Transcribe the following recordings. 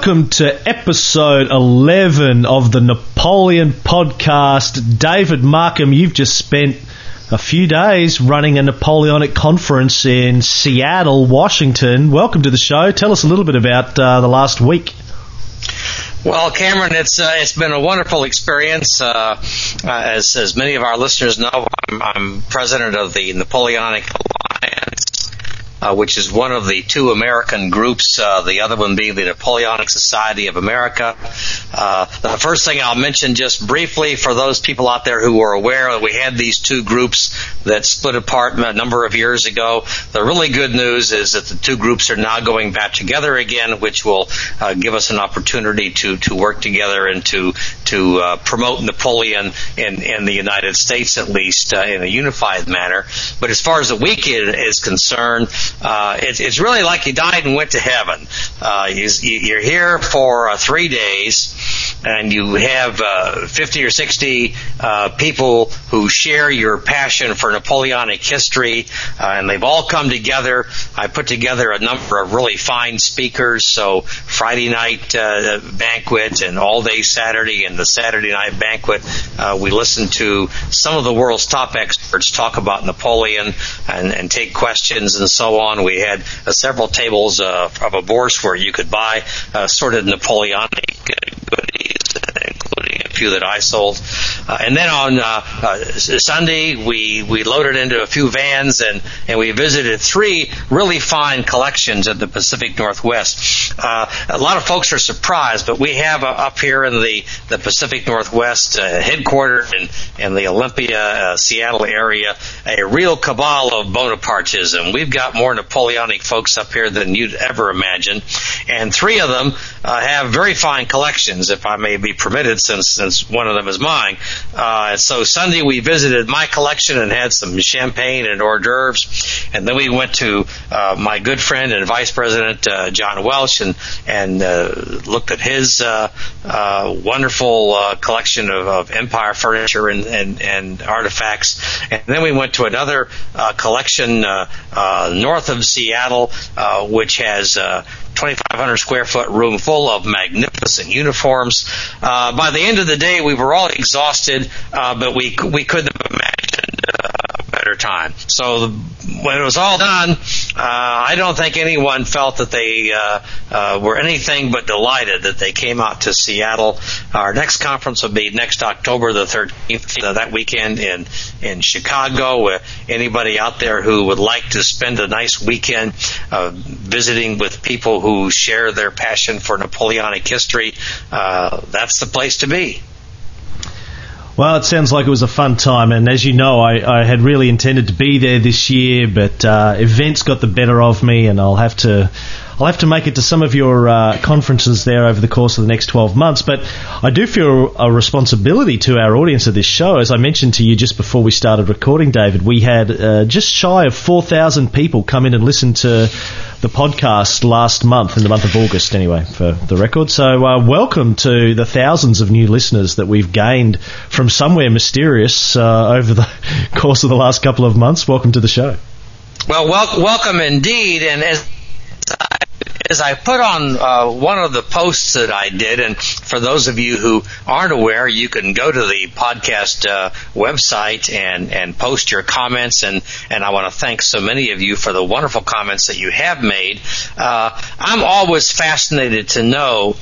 Welcome to episode 11 of the Napoleon podcast. David Markham, you've just spent a few days running a Napoleonic conference in Seattle, Washington. Welcome to the show. Tell us a little bit about uh, the last week. Well, Cameron, it's uh, it's been a wonderful experience. Uh, uh as as many of our listeners know, I'm, I'm president of the Napoleonic uh, which is one of the two American groups, uh, the other one being the Napoleonic Society of America. Uh, the first thing I'll mention just briefly for those people out there who are aware that we had these two groups that split apart a number of years ago. The really good news is that the two groups are now going back together again, which will uh, give us an opportunity to, to work together and to, to uh, promote Napoleon in, in the United States at least uh, in a unified manner. But as far as the weekend is concerned, uh, it, it's really like you died and went to heaven. Uh, you, you're here for uh, three days, and you have uh, 50 or 60 uh, people who share your passion for Napoleonic history, uh, and they've all come together. I put together a number of really fine speakers. So Friday night uh, banquet and all day Saturday and the Saturday night banquet, we listen to some of the world's top experts talk about Napoleon and, and take questions and so on. We had uh, several tables uh, of a bourse where you could buy uh, of Napoleonic uh, goodies, including a few that I sold. Uh, and then on uh, uh, Sunday, we we loaded into a few vans and and we visited three really fine collections in the Pacific Northwest. Uh, a lot of folks are surprised, but we have uh, up here in the the Pacific Northwest headquartered in in the Olympia, Seattle area, a real cabal of Bonapartism. We've got more Napoleonic folks up here than you'd ever imagine, and three of them have very fine collections, if I may be permitted, since since one of them is mine. Uh, so Sunday we visited my collection and had some champagne and hors d'oeuvres, and then we went to uh, my good friend and vice president uh, John Welsh and and uh, looked at his uh, uh, wonderful collection of, of empire furniture and, and, and artifacts, and then we went to another collection north of Seattle, which has 2,500 square foot room full of magnificent uniforms. Uh, by the end of the day, we were all exhausted, uh, but we we couldn't have imagined uh, better time. So when it was all done, uh, I don't think anyone felt that they uh, uh, were anything but delighted that they came out to Seattle. Our next conference will be next October the 13th, uh, that weekend in in Chicago. Anybody out there who would like to spend a nice weekend uh, visiting with people who share their passion for Napoleonic history, uh, that's the place to be. Well, it sounds like it was a fun time, and as you know, I, I had really intended to be there this year, but uh, events got the better of me, and I'll have to I'll have to make it to some of your uh, conferences there over the course of the next 12 months. But I do feel a responsibility to our audience of this show. As I mentioned to you just before we started recording, David, we had uh, just shy of 4,000 people come in and listen to the podcast last month, in the month of August, anyway, for the record. So, uh, welcome to the thousands of new listeners that we've gained from somewhere mysterious uh, over the course of the last couple of months. Welcome to the show. Well, wel- welcome indeed. And as as I put on uh, one of the posts that I did, and for those of you who aren't aware, you can go to the podcast uh, website and and post your comments. and And I want to thank so many of you for the wonderful comments that you have made. Uh, I'm always fascinated to know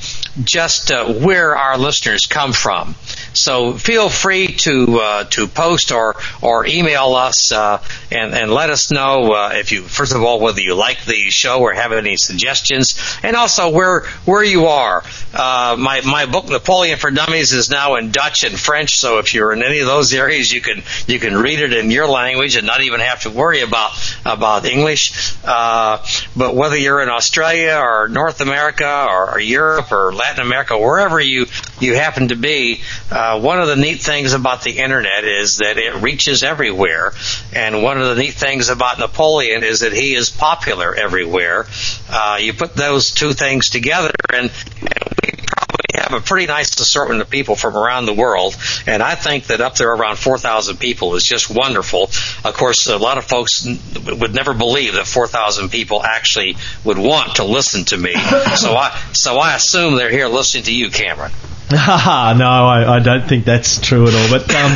just uh, where our listeners come from. So feel free to uh, to post or or email us uh, and and let us know uh, if you first of all whether you like the show or have any suggestions, and also where where you are. Uh, my my book Napoleon for Dummies is now in Dutch and French, so if you're in any of those areas, you can you can read it in your language and not even have to worry about about English. Uh, but whether you're in Australia or North America or, or Europe or Latin America, wherever you you happen to be. Uh, one of the neat things about the internet is that it reaches everywhere, and one of the neat things about Napoleon is that he is popular everywhere. Uh, you put those two things together, and, and we probably have have a pretty nice assortment of people from around the world, and I think that up there around 4,000 people is just wonderful. Of course, a lot of folks would never believe that 4,000 people actually would want to listen to me. so I so I assume they're here listening to you, Cameron. no, I, I, don't think that's true at all. But um,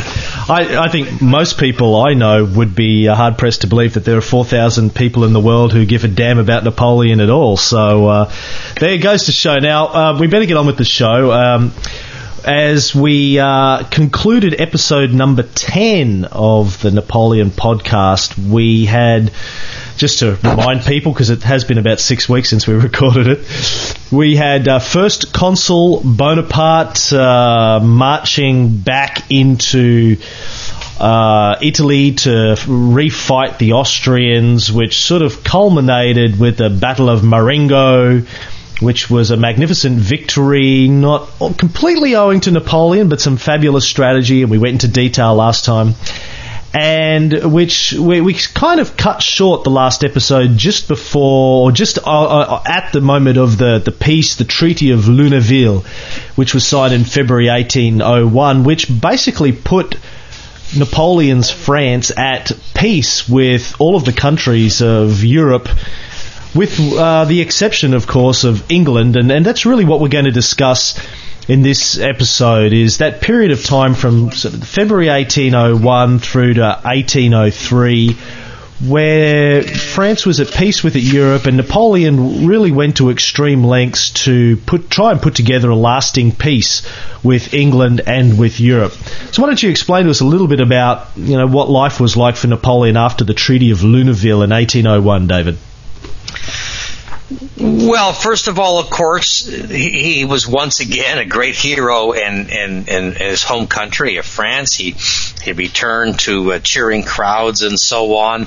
I, I, think most people I know would be uh, hard pressed to believe that there are 4,000 people in the world who give a damn about Napoleon at all. So uh, there goes to show. Now, uh, we better get on with the show. Um, as we uh, concluded episode number 10 of the Napoleon podcast, we had just to remind people, because it has been about six weeks since we recorded it, we had uh, first consul Bonaparte uh, marching back into uh, Italy to refight the Austrians, which sort of culminated with the Battle of Marengo, which was a magnificent victory, not completely owing to Napoleon, but some fabulous strategy, and we went into detail last time and which we, we, kind of cut short the last episode just before, or just uh, uh, at the moment of the, the peace, the Treaty of Lunéville, which was signed in February 1801, which basically put Napoleon's France at peace with all of the countries of Europe with uh, the exception, of course, of England, and, and that's really what we're going to discuss in this episode is that period of time from sort of February 1801 through to 1803 where France was at peace with Europe and Napoleon really went to extreme lengths to put, try and put together a lasting peace with England and with Europe. So why don't you explain to us a little bit about, you know, what life was like for Napoleon after the Treaty of Lunéville in 1801, David? Well, first of all, of course, he, he was once again a great hero in, in, in his home country of France. He he returned to uh, cheering crowds and so on.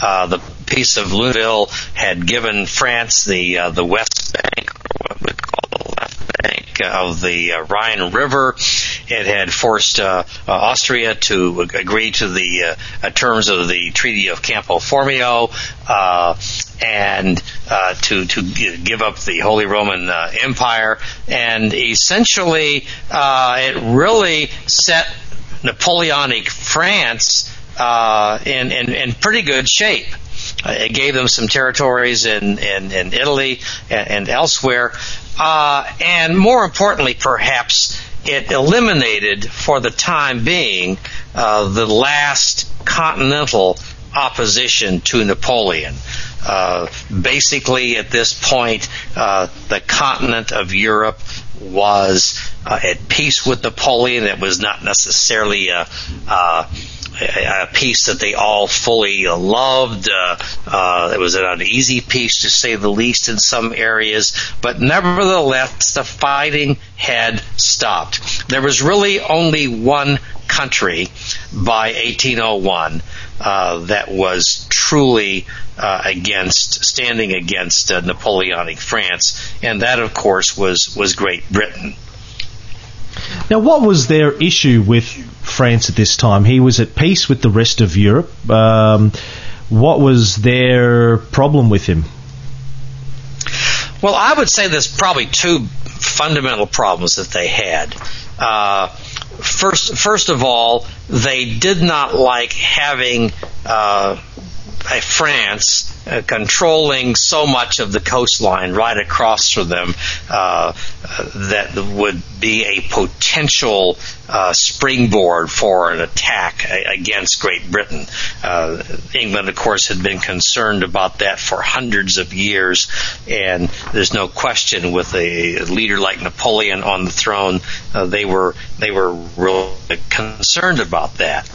Uh, the Peace of Lunéville had given France the uh, the West Bank, what bank of the uh, Rhine River. It had forced uh, uh, Austria to agree to the uh, terms of the Treaty of Campo Formio and to to give up the Holy Roman Empire, and essentially it really set Napoleonic France uh, in, in, in pretty good shape. It gave them some territories in, in, in Italy and, and elsewhere. Uh, and more importantly, perhaps, it eliminated, for the time being, uh, the last continental opposition to Napoleon. Uh, basically, at this point, uh, the continent of Europe was uh, at peace with Napoleon. It was not necessarily a, a peace that they all fully loved. Uh, uh, it was an uneasy peace, to say the least, in some areas, but nevertheless, the fighting had stopped. There was really only one country by 1801 uh, that was truly uh, against standing against uh, Napoleonic France, and that, of course, was was Great Britain. Now, what was their issue with France at this time? He was at peace with the rest of Europe. Um, what was their problem with him? Well, I would say there's probably two fundamental problems that they had. Uh, first, first of all, they did not like having uh, France uh, controlling so much of the coastline right across from them uh, that would be a potential uh, springboard for an attack against Great Britain. Uh, England, of course, had been concerned about that for hundreds of years, and there's no question with a leader like Napoleon on the throne, uh, they were they were really concerned about that.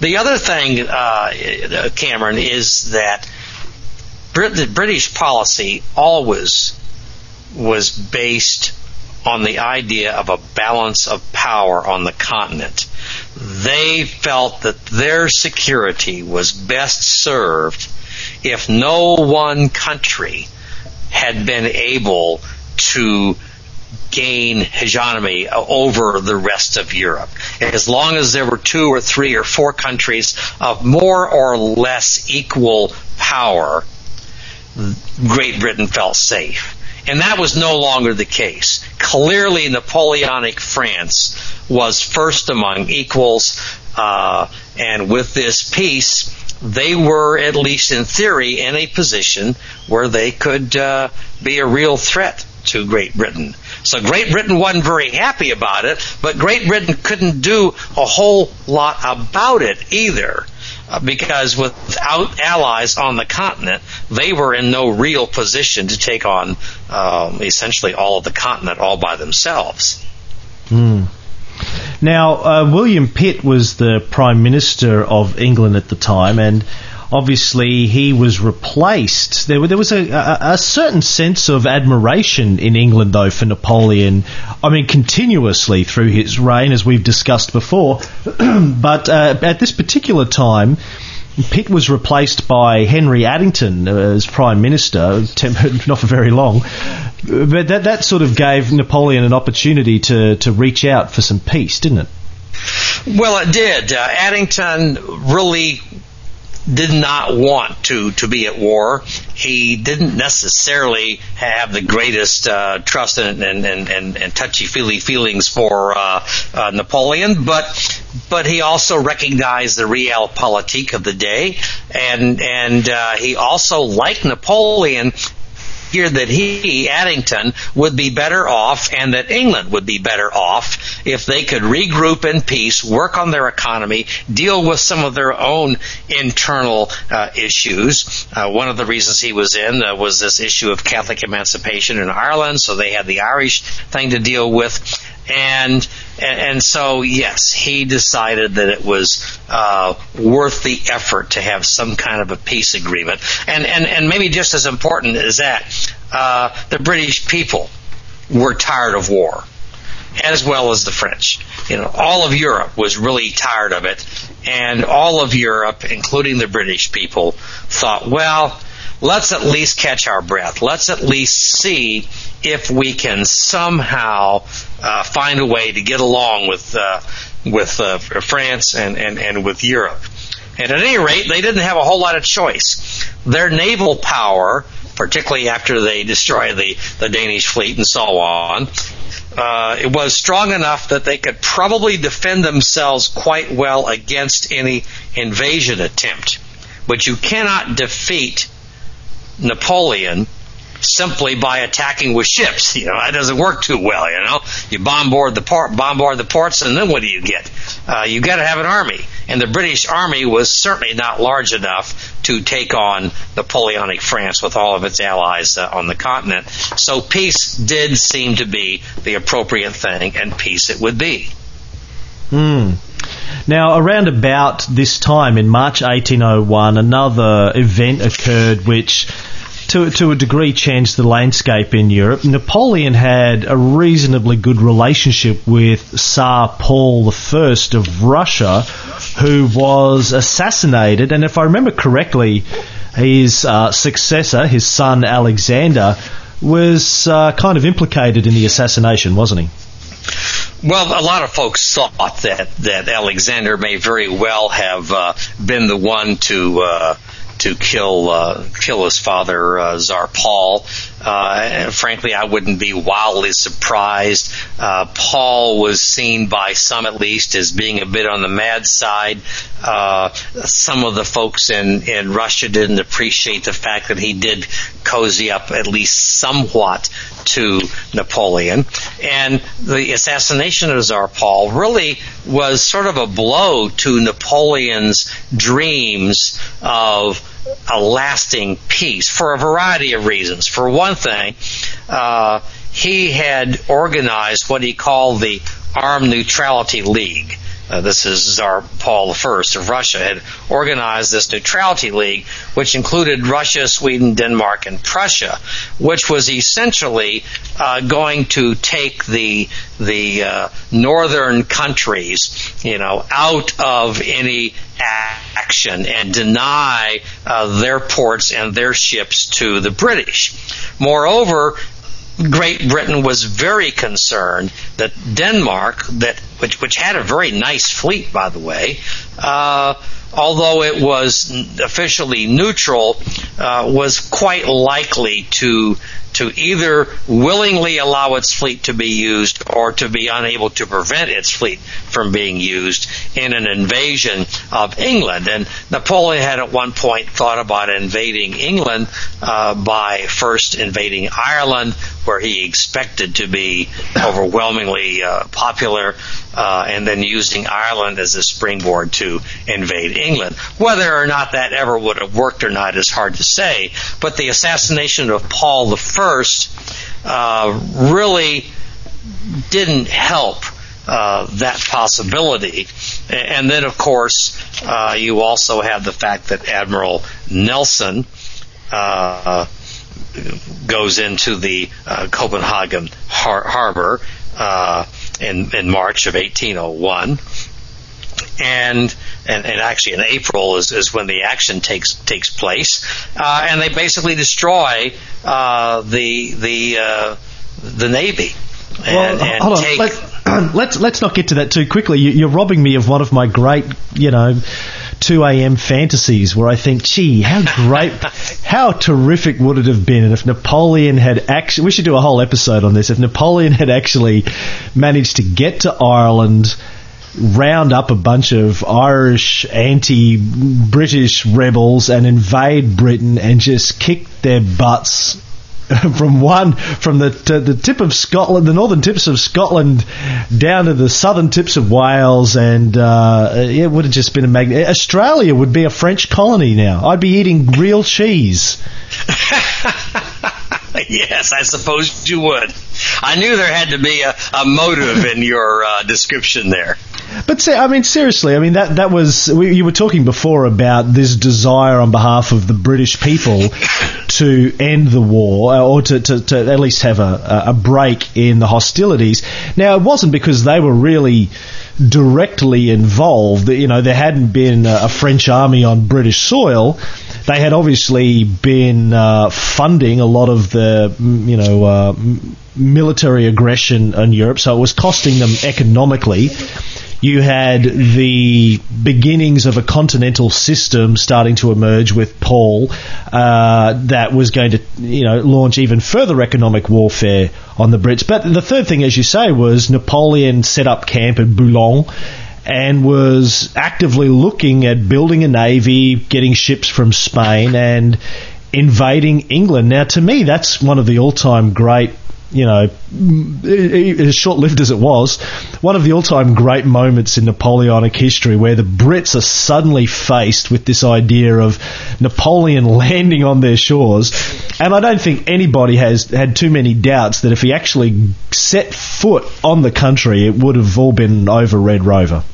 The other thing, uh, Cameron, is that the British policy always was based on the idea of a balance of power on the continent. They felt that their security was best served if no one country had been able to gain hegemony over the rest of Europe. As long as there were two or three or four countries of more or less equal power, Great Britain felt safe. And that was no longer the case. Clearly, Napoleonic France was first among equals, uh, and with this peace, they were, at least in theory, in a position where they could uh, be a real threat to Great Britain. So Great Britain wasn't very happy about it, but Great Britain couldn't do a whole lot about it either. Uh, because without allies on the continent, they were in no real position to take on um, essentially all of the continent all by themselves. Mm. Now, uh, William Pitt was the Prime Minister of England at the time, and obviously he was replaced. There, there was a, a, a, certain sense of admiration in England, though, for Napoleon. I mean, continuously through his reign, as we've discussed before. but uh, at this particular time, Pitt was replaced by Henry Addington as Prime Minister, not for very long. But that, that sort of gave Napoleon an opportunity to, to reach out for some peace, didn't it? Well, it did. Uh, Addington really did not want to to be at war. He didn't necessarily have the greatest uh, trust and, and, and, and touchy feely feelings for uh, uh, Napoleon, but but he also recognized the realpolitik of the day, and and uh, he also liked Napoleon figured that he, Addington, would be better off and that England would be better off if they could regroup in peace, work on their economy, deal with some of their own internal uh, issues. Uh, one of the reasons he was in uh, was this issue of Catholic emancipation in Ireland, so they had the Irish thing to deal with. And and, so, yes, he decided that it was uh, worth the effort to have some kind of a peace agreement. And, and, and maybe just as important as that, uh, the British people were tired of war, as well as the French. You know, all of Europe was really tired of it, and all of Europe, including the British people, thought, well, let's at least catch our breath. Let's at least see if we can somehow uh, find a way to get along with uh, with uh, France and, and, and with Europe. And at any rate, they didn't have a whole lot of choice. Their naval power, particularly after they destroyed the, the Danish fleet and so on, uh, it was strong enough that they could probably defend themselves quite well against any invasion attempt. But you cannot defeat Napoleon simply by attacking with ships. You know, that doesn't work too well. You know, you bombard the port, bombard the ports, and then what do you get? Uh, you got to have an army, and the British army was certainly not large enough to take on Napoleonic France with all of its allies uh, on the continent. So peace did seem to be the appropriate thing, and peace it would be. Hmm. Now, around about this time in March 1801, another event occurred which to, to a degree changed the landscape in Europe. Napoleon had a reasonably good relationship with Tsar Paul I of Russia, who was assassinated. And if I remember correctly, his uh, successor, his son Alexander, was uh, kind of implicated in the assassination, wasn't he? Well, a lot of folks thought that that Alexander may very well have uh, been the one to uh, to kill uh, kill his father, uh, Tsar Paul. Uh, frankly, I wouldn't be wildly surprised. Uh, Paul was seen by some, at least, as being a bit on the mad side. Uh, some of the folks in in Russia didn't appreciate the fact that he did cozy up at least somewhat to Napoleon. And the assassination of Tsar Paul really was sort of a blow to Napoleon's dreams of a lasting peace for a variety of reasons. For one thing, uh, he had organized what he called the Armed Neutrality League. Uh, this is Tsar Paul I of Russia, had organized this neutrality league, which included Russia, Sweden, Denmark, and Prussia, which was essentially uh, going to take the the uh, northern countries, you know, out of any action and deny uh, their ports and their ships to the British. Moreover, Great Britain was very concerned that Denmark, that which which had a very nice fleet, by the way, uh, although it was officially neutral, uh, was quite likely to to either willingly allow its fleet to be used or to be unable to prevent its fleet from being used in an invasion of England. And Napoleon had at one point thought about invading England uh, by first invading Ireland, where he expected to be overwhelmingly uh, popular, uh, and then using Ireland as a springboard to invade England. Whether or not that ever would have worked or not is hard to say, but the assassination of Paul I uh, really didn't help uh, that possibility. And then, of course, uh, you also have the fact that Admiral Nelson uh, goes into the uh, Copenhagen har- harbor uh, in, in March of 1801. And, and and actually in April is, is when the action takes takes place, uh, and they basically destroy uh, the the uh, the navy. And, well, and hold on. take, Let, let's let's not get to that too quickly. You, you're robbing me of one of my great, you know, 2 a.m. fantasies where I think, gee, how great, how terrific would it have been if Napoleon had actually, we should do a whole episode on this, if Napoleon had actually managed to get to Ireland, round up a bunch of Irish anti-British rebels and invade Britain and just kick their butts from one from the the tip of Scotland, the northern tips of Scotland, down to the southern tips of Wales, and uh, it would have just been a magnet. Australia would be a French colony now. I'd be eating real cheese. yes, I suppose you would. I knew there had to be a, a motive in your uh, description there. But I mean, seriously, I mean that that was we, you were talking before about this desire on behalf of the British people to end the war uh, or to, to, to at least have a, a break in the hostilities. Now, it wasn't because they were really directly involved. You know, there hadn't been a French army on British soil. They had obviously been uh, funding a lot of the, you know, uh, military aggression in Europe, so it was costing them economically you had the beginnings of a continental system starting to emerge with Paul uh, that was going to, you know, launch even further economic warfare on the Brits. But the third thing, as you say, was Napoleon set up camp at Boulogne and was actively looking at building a navy, getting ships from Spain, and invading England. Now, to me, that's one of the all-time great you know, as short lived as it was, one of the all time great moments in Napoleonic history where the Brits are suddenly faced with this idea of Napoleon landing on their shores. And I don't think anybody has had too many doubts that if he actually set foot on the country, it would have all been over Red Rover.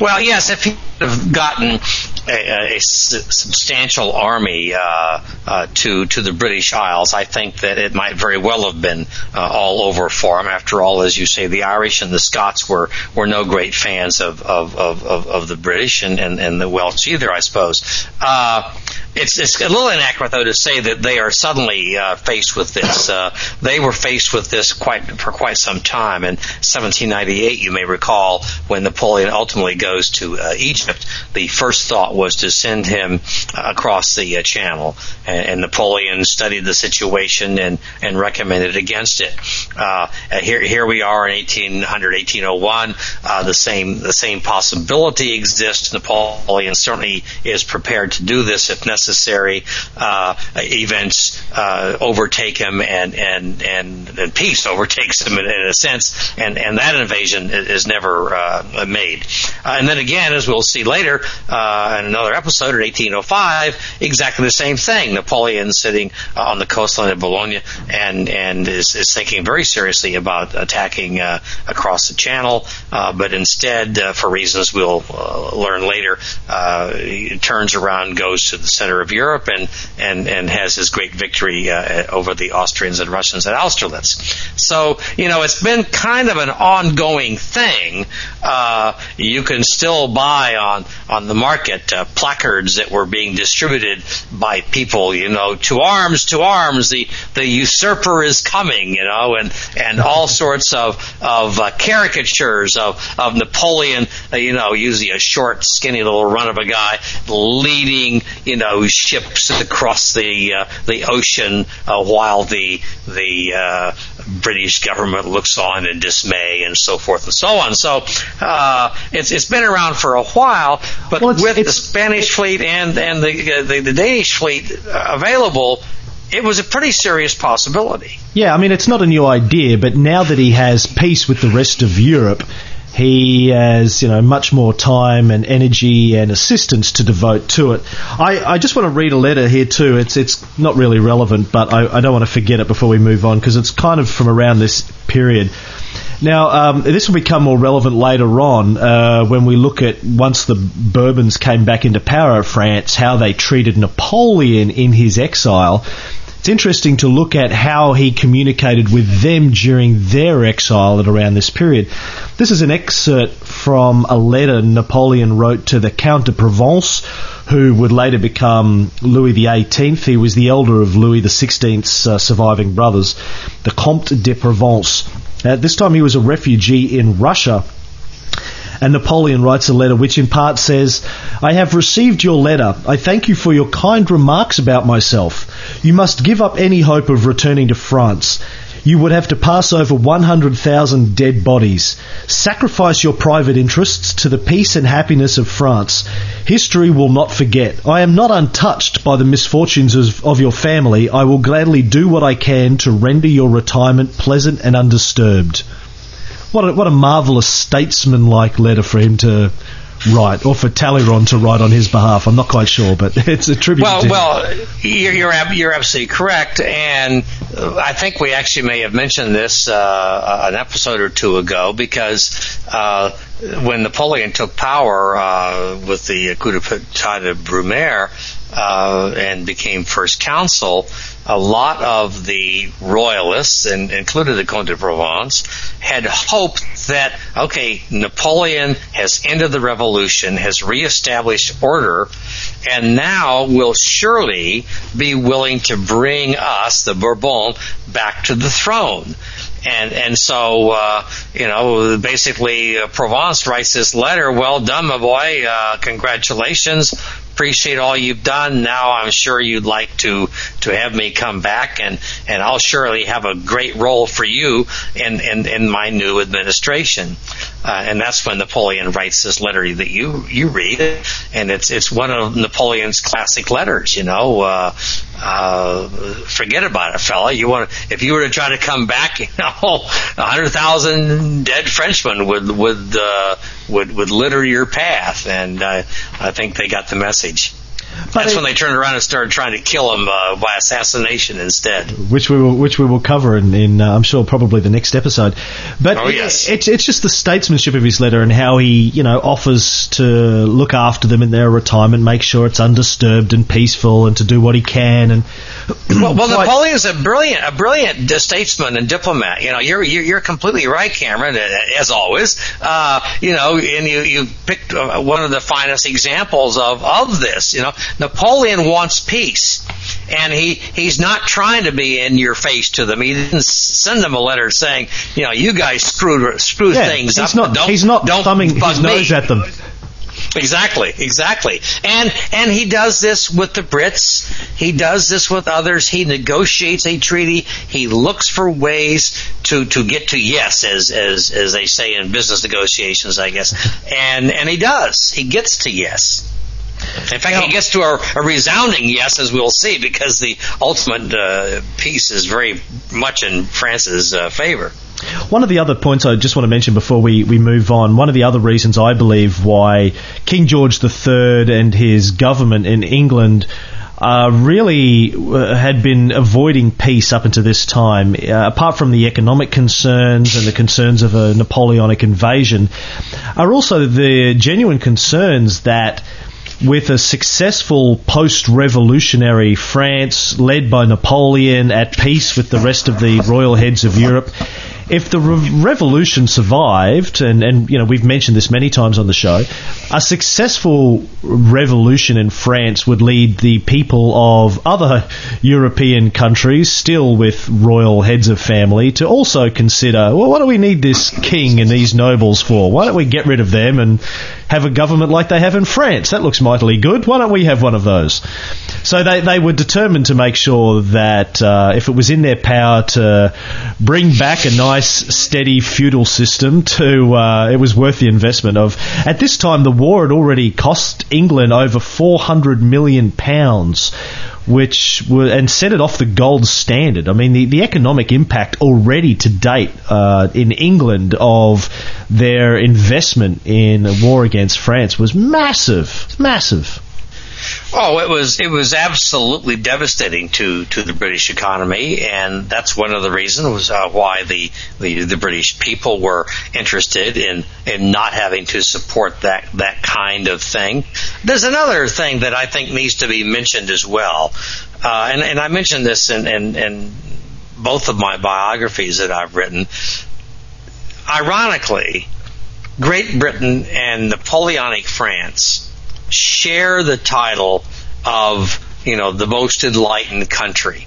Well, yes, if he have gotten a, a substantial army uh, uh, to to the British Isles, I think that it might very well have been uh, all over for him. After all, as you say, the Irish and the Scots were were no great fans of of, of, of the British and, and, and the Welsh either, I suppose. It's it's a little inaccurate though to say that they are suddenly uh, faced with this. Uh, they were faced with this quite for quite some time. In 1798, you may recall when Napoleon ultimately goes to uh, Egypt, the first thought was to send him uh, across the uh, Channel, and, and, Napoleon studied the situation and and recommended against it. Uh, here here we are in 1800 1801. the same the same possibility exists. Napoleon certainly is prepared to do this if necessary necessary uh, events uh, overtake him, and, and and and peace overtakes him in, in a sense, and and that invasion is, never uh, made. Uh, and then again, as we'll see later uh, in another episode in 1805, exactly the same thing. Napoleon sitting uh, on the coastline of Boulogne and and is, is thinking very seriously about attacking across the Channel, but instead, for reasons we'll learn later, turns around, goes to the center center of Europe and and and has his great victory uh, over the Austrians and Russians at Austerlitz. So you know it's been kind of an ongoing thing. Uh, you can still buy on on the market uh, placards that were being distributed by people. You know, to arms, to arms. The the usurper is coming. You know, and and all sorts of of uh, caricatures of of Napoleon. Uh, you know, usually a short, skinny little run of a guy leading you know ships across the uh, the ocean uh, while the the uh, British government looks on in dismay and so forth and so on. So uh, it's it's been around for a while, but well, it's, with it's, the Spanish fleet and and the, the the Danish fleet available it was a pretty serious possibility. Yeah, I mean, it's not a new idea, but now that he has peace with the rest of Europe, he has, you know, much more time and energy and assistance to devote to it. I, I just want to read a letter here too. It's it's not really relevant, but I, I don't want to forget it before we move on because it's kind of from around this period. Now, um, this will become more relevant later on uh, when we look at once the Bourbons came back into power of France, how they treated Napoleon in his exile. It's interesting to look at how he communicated with them during their exile at around this period. This is an excerpt from a letter Napoleon wrote to the Count de Provence, who would later become Louis XVIII. He was the elder of Louis XVI's uh, surviving brothers, the Comte de Provence. At this time, he was a refugee in Russia and Napoleon writes a letter which in part says, I have received your letter. I thank you for your kind remarks about myself. You must give up any hope of returning to France. You would have to pass over 100,000 dead bodies. Sacrifice your private interests to the peace and happiness of France. History will not forget. I am not untouched by the misfortunes of, of your family. I will gladly do what I can to render your retirement pleasant and undisturbed. What a, what a marvellous statesman-like letter for him to write, or for Talleyrand to write on his behalf. I'm not quite sure, but it's a tribute. Well, well, you're you're, you're absolutely correct, and I think we actually may have mentioned this uh, an episode or two ago because. Uh, when Napoleon took power uh, with the coup d'état de Brumaire uh, and became first consul, a lot of the royalists, and included the Comte de Provence, had hoped that, okay, Napoleon has ended the revolution, has reestablished order, and now will surely be willing to bring us, the Bourbon, back to the throne and and so uh, you know basically uh, Provence writes this letter. Well done, my boy. Uh, congratulations appreciate all you've done. Now I'm sure you'd like to to have me come back, and and I'll surely have a great role for you in in, in my new administration. Uh, and that's when Napoleon writes this letter that you you read, and it's it's one of Napoleon's classic letters. You know, uh, uh, forget about it, fella. You want if you were to try to come back, you know, a hundred thousand dead Frenchmen would would uh, would would litter your path, and I think they got the message. But That's it, when they turned around and started trying to kill him uh, by assassination instead. Which we will, which we will cover in, in uh, I'm sure, probably the next episode. But oh, yes. it, it's it's just the statesmanship of his letter and how he, you know, offers to look after them in their retirement, make sure it's undisturbed and peaceful, and to do what he can. And well, well Napoleon's a brilliant, a brilliant statesman and diplomat. You know, you're you're, you're completely right, Cameron, as always. Uh, you know, and you you picked uh, one of the finest examples of of this. You know, Napoleon wants peace, and he he's not trying to be in your face to them. He didn't send them a letter saying, you know, you guys screwed screw yeah, things he's up. Not, don't, he's not don't thumbing his nose at them. Exactly, exactly. And and he does this with the Brits. He does this with others. He negotiates a treaty. He looks for ways to, to get to yes, as as as they say in business negotiations, I guess. And and he does. He gets to yes. In fact, it gets to a, a, resounding yes, as we'll see, because the ultimate uh, peace is very much in France's uh, favor. One of the other points I just want to mention before we, we move on, one of the other reasons I believe why King George III and his government in England uh, really uh, had been avoiding peace up until this time, uh, apart from the economic concerns and the concerns of a Napoleonic invasion, are also the genuine concerns that with a successful post revolutionary France led by Napoleon at peace with the rest of the royal heads of Europe, if the re- revolution survived, and, and you know we've mentioned this many times on the show, a successful revolution in France would lead the people of other European countries, still with royal heads of family, to also consider, well, what do we need this king and these nobles for? Why don't we get rid of them and have a government like they have in France? That looks mightily good. Why don't we have one of those? So they, they were determined to make sure that uh, if it was in their power to bring back a nice, steady feudal system, to uh, it was worth the investment of. At this time, the war had already cost England over 400 million pounds which were, and set it off the gold standard. I mean, the, the economic impact already to date uh, in England of their investment in a war against France was massive, massive. Oh, it was it was absolutely devastating to, to the British economy, and that's one of the reasons uh, why the, the the British people were interested in in not having to support that that kind of thing. There's another thing that I think needs to be mentioned as well, uh, and and I mentioned this in, in in both of my biographies that I've written. Ironically, Great Britain and Napoleonic France share the title of you know the most enlightened country.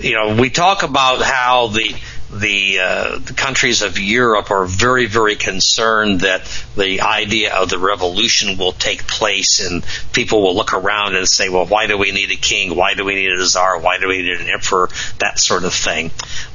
You know, we talk about how the the, uh, the countries of Europe are very, very concerned that the idea of the revolution will take place, and people will look around and say, "Well, why do we need a king? Why do we need a czar? Why do we need an emperor?" That sort of thing.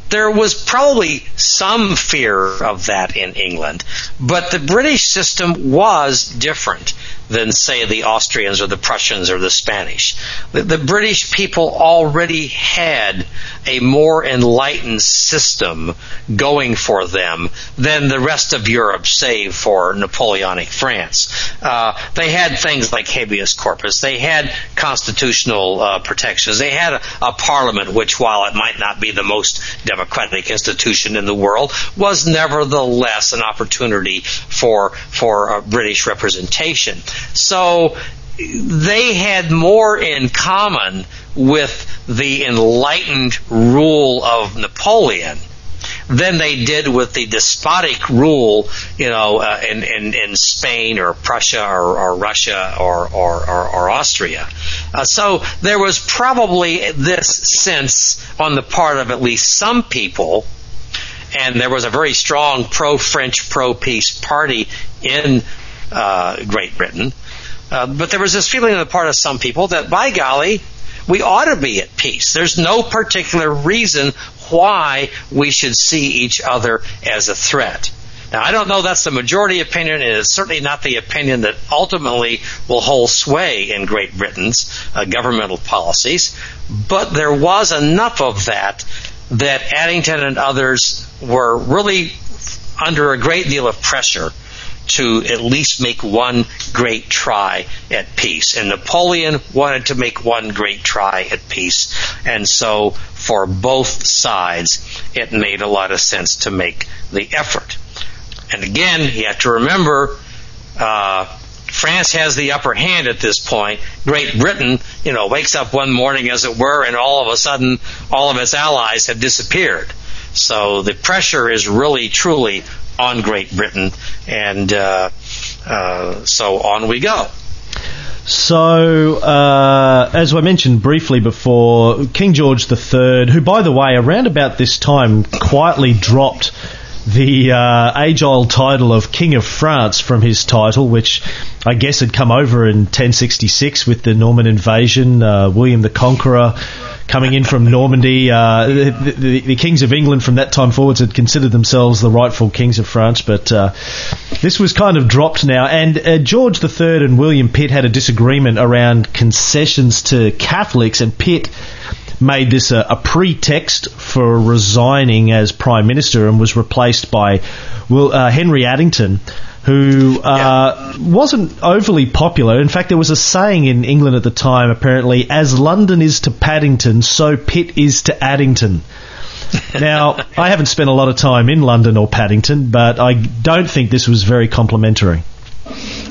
There was probably some fear of that in England, but the British system was different than, say, the Austrians or the Prussians or the Spanish. The, the, British people already had a more enlightened system going for them than the rest of Europe, save for Napoleonic France. Uh, they had things like habeas corpus. They had constitutional uh, protections. They had a, a parliament, which, while it might not be the most democratic institution in the world, was nevertheless an opportunity for for uh, British representation. So they had more in common with the enlightened rule of Napoleon than they did with the despotic rule, you know, uh, in, in, in Spain or Prussia or, or Russia or, or, or, or Austria. Uh, so there was probably this sense on the part of at least some people, and there was a very strong pro-French, pro-peace party in uh, Great Britain uh, but there was this feeling on the part of some people that, by golly, we ought to be at peace. There's no particular reason why we should see each other as a threat. Now, I don't know that's the majority opinion, and it's certainly not the opinion that ultimately will hold sway in Great Britain's uh, governmental policies, but there was enough of that that Addington and others were really under a great deal of pressure to at least make one great try at peace. And Napoleon wanted to make one great try at peace. And so for both sides, it made a lot of sense to make the effort. And again, you have to remember, uh, France has the upper hand at this point. Great Britain, you know, wakes up one morning, as it were, and all of a sudden, all of its allies have disappeared. So the pressure is really, truly on Great Britain, and uh, uh, so on we go. So, uh, as I mentioned briefly before, King George III, who, by the way, around about this time quietly dropped the uh, age-old title of King of France from his title, which I guess had come over in 1066 with the Norman invasion. Uh, William the Conqueror coming in from Normandy. Uh, the, the, the, kings of England from that time forwards had considered themselves the rightful kings of France, but uh, this was kind of dropped now. And uh, George III and William Pitt had a disagreement around concessions to Catholics, and Pitt made this a, a, pretext for resigning as prime minister and was replaced by uh, Henry Addington, who uh, yeah. wasn't overly popular. In fact, there was a saying in England at the time, apparently, as London is to Paddington, so Pitt is to Addington. now, I haven't spent a lot of time in London or Paddington, but I don't think this was very complimentary.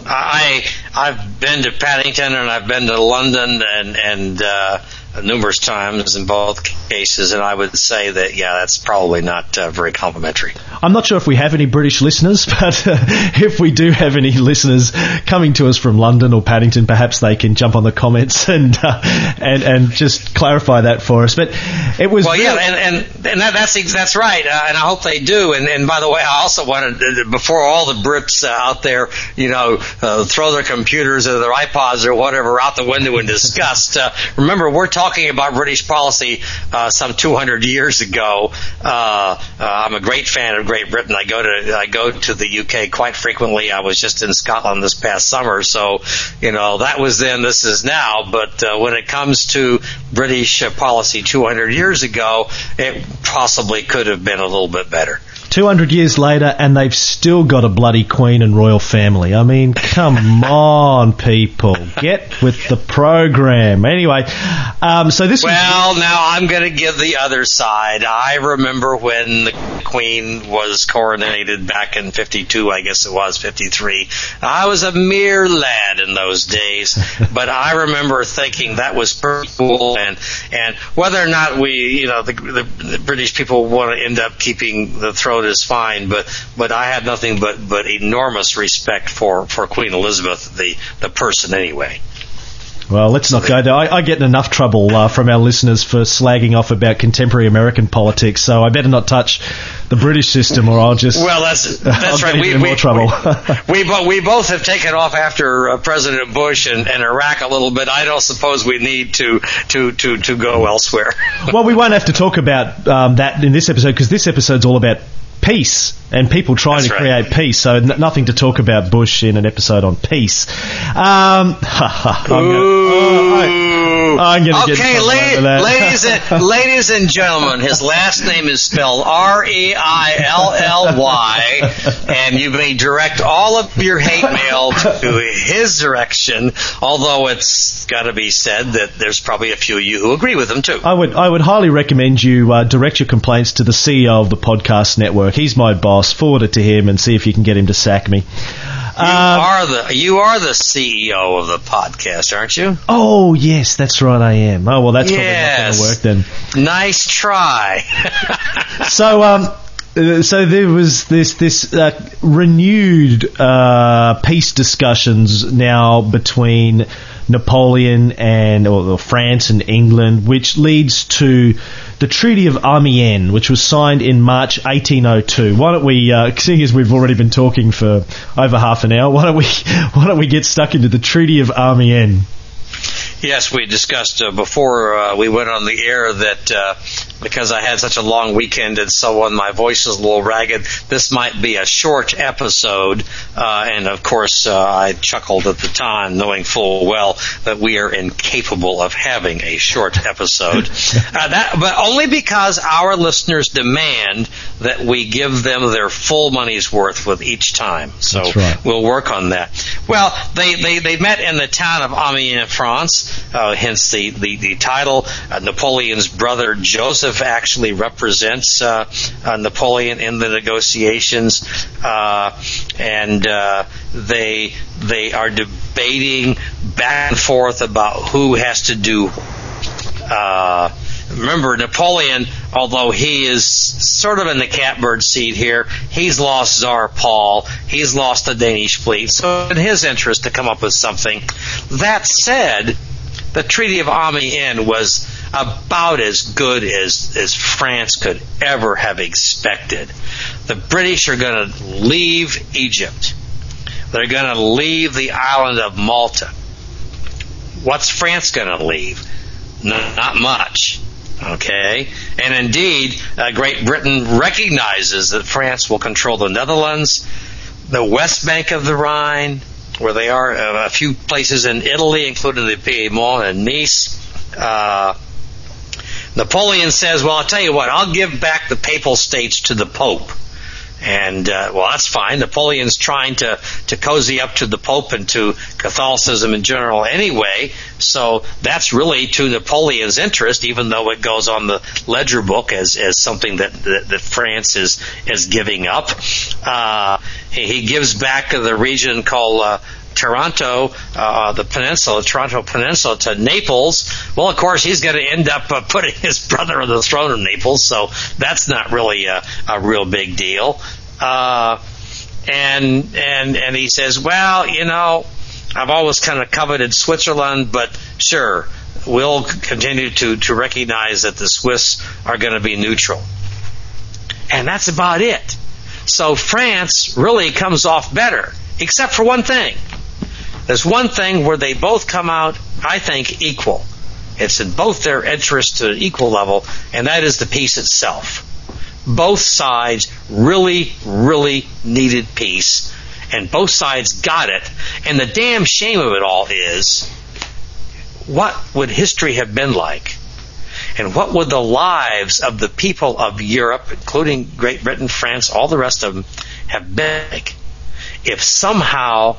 I I've been to Paddington and I've been to London and and uh, numerous times in both cases, and I would say that yeah, that's probably not uh, very complimentary. I'm not sure if we have any British listeners, but uh, if we do have any listeners coming to us from London or Paddington, perhaps they can jump on the comments and uh, and and just clarify that for us. But it was well, really- yeah, and and, and that, that's that's right, uh, and I hope they do. And and by the way, I also wanted uh, before all the Brits uh, out there, you know, throw their computers or their iPods or whatever out the window in disgust. remember, we're talking about British policy some 200 years ago. I'm a great fan of Great Britain. I go to I go to the UK quite frequently. I was just in Scotland this past summer, so you know that was then. This is now. But uh, when it comes to British uh, policy 200 years ago, it possibly could have been a little bit better. 200 years later, and they've still got a bloody queen and royal family. I mean, come on, people. Get with the program. Anyway, um, so this was Well, was... now I'm going to give the other side. I remember when the queen was coronated back in 52, I guess it was, 53. I was a mere lad in those days, but I remember thinking that was pretty cool, and, and whether or not we, you know, the, the, the British people want to end up keeping the throne is fine, but but I had nothing but but enormous respect for for Queen Elizabeth, the the person anyway. Well, let's not go there. I, I get in enough trouble uh, from our listeners for slagging off about contemporary American politics, so I better not touch the British system, or I'll just well, that's that's right. We, we, trouble. we, we, we both have taken off after uh, President Bush and, and Iraq a little bit. I don't suppose we need to to to to go elsewhere. well, we won't have to talk about um, that in this episode because this episode's all about peace and people trying That's to right. create peace. So n- nothing to talk about Bush in an episode on peace. Um, I'm gonna, okay, la- ladies and ladies and gentlemen, his last name is spelled R E I L L Y, and you may direct all of your hate mail to his direction. Although it's got to be said that there's probably a few of you who agree with him too. I would I would highly recommend you uh, direct your complaints to the CEO of the podcast network. He's my boss. Forward it to him and see if you can get him to sack me. You um, are the you are the CEO of the podcast, aren't you? Oh yes, that's right. I am. Oh well, that's yes. probably not going to work then. Nice try. so um, uh, so there was this this uh, renewed uh, peace discussions now between Napoleon and or France and England, which leads to the Treaty of Amiens, which was signed in March 1802. Why don't we, uh, seeing as we've already been talking for over half an hour, why don't we why don't we get stuck into the Treaty of Amiens? Yes, we discussed uh, before uh, we went on the air that uh, because I had such a long weekend and so on, my voice is a little ragged. This might be a short episode, uh, and of course, uh, I chuckled at the time, knowing full well that we are incapable of having a short episode. uh, that, but only because our listeners demand that we give them their full money's worth with each time. So right. we'll work on that. Well, they, they, they met in the town of Amiens, France, uh, hence the, the, the title. Uh, Napoleon's brother Joseph actually represents uh, uh, Napoleon in the negotiations, uh, and they they are debating back and forth about who has to do. Remember, Napoleon, although he is sort of in the catbird seat here, he's lost Tsar Paul, he's lost the Danish fleet, so in his interest to come up with something. That said, the Treaty of Amiens was about as good as, as France could ever have expected. The British are going to leave Egypt. They're going to leave the island of Malta. What's France going to leave? not much. Okay? And indeed, uh, Great Britain recognizes that France will control the Netherlands, the west bank of the Rhine, where they are, uh, a few places in Italy, including the Piedmont and Nice, uh, Napoleon says, well, I'll tell you what, I'll give back the papal states to the Pope. And, uh, well, that's fine. Napoleon's trying to, to cozy up to the Pope and to Catholicism in general anyway. So that's really to Napoleon's interest, even though it goes on the ledger book as, as something that, that, that France is, is giving up. Uh, he, he gives back the region called, Taranto, uh, the peninsula, Taranto Peninsula, to Naples. Well, of course, he's going to end up uh, putting his brother on the throne of Naples, so that's not really a, a real big deal. Uh, and and and he says, well, you know, I've always kind of coveted Switzerland, but sure, we'll continue to to recognize that the Swiss are going to be neutral, and that's about it. So France really comes off better, except for one thing. There's one thing where they both come out, I think, equal. It's in both their interests to an equal level, and that is the peace itself. Both sides really, really needed peace, and both sides got it. And the damn shame of it all is what would history have been like? And what would the lives of the people of Europe, including Great Britain, France, all the rest of them, have been like if somehow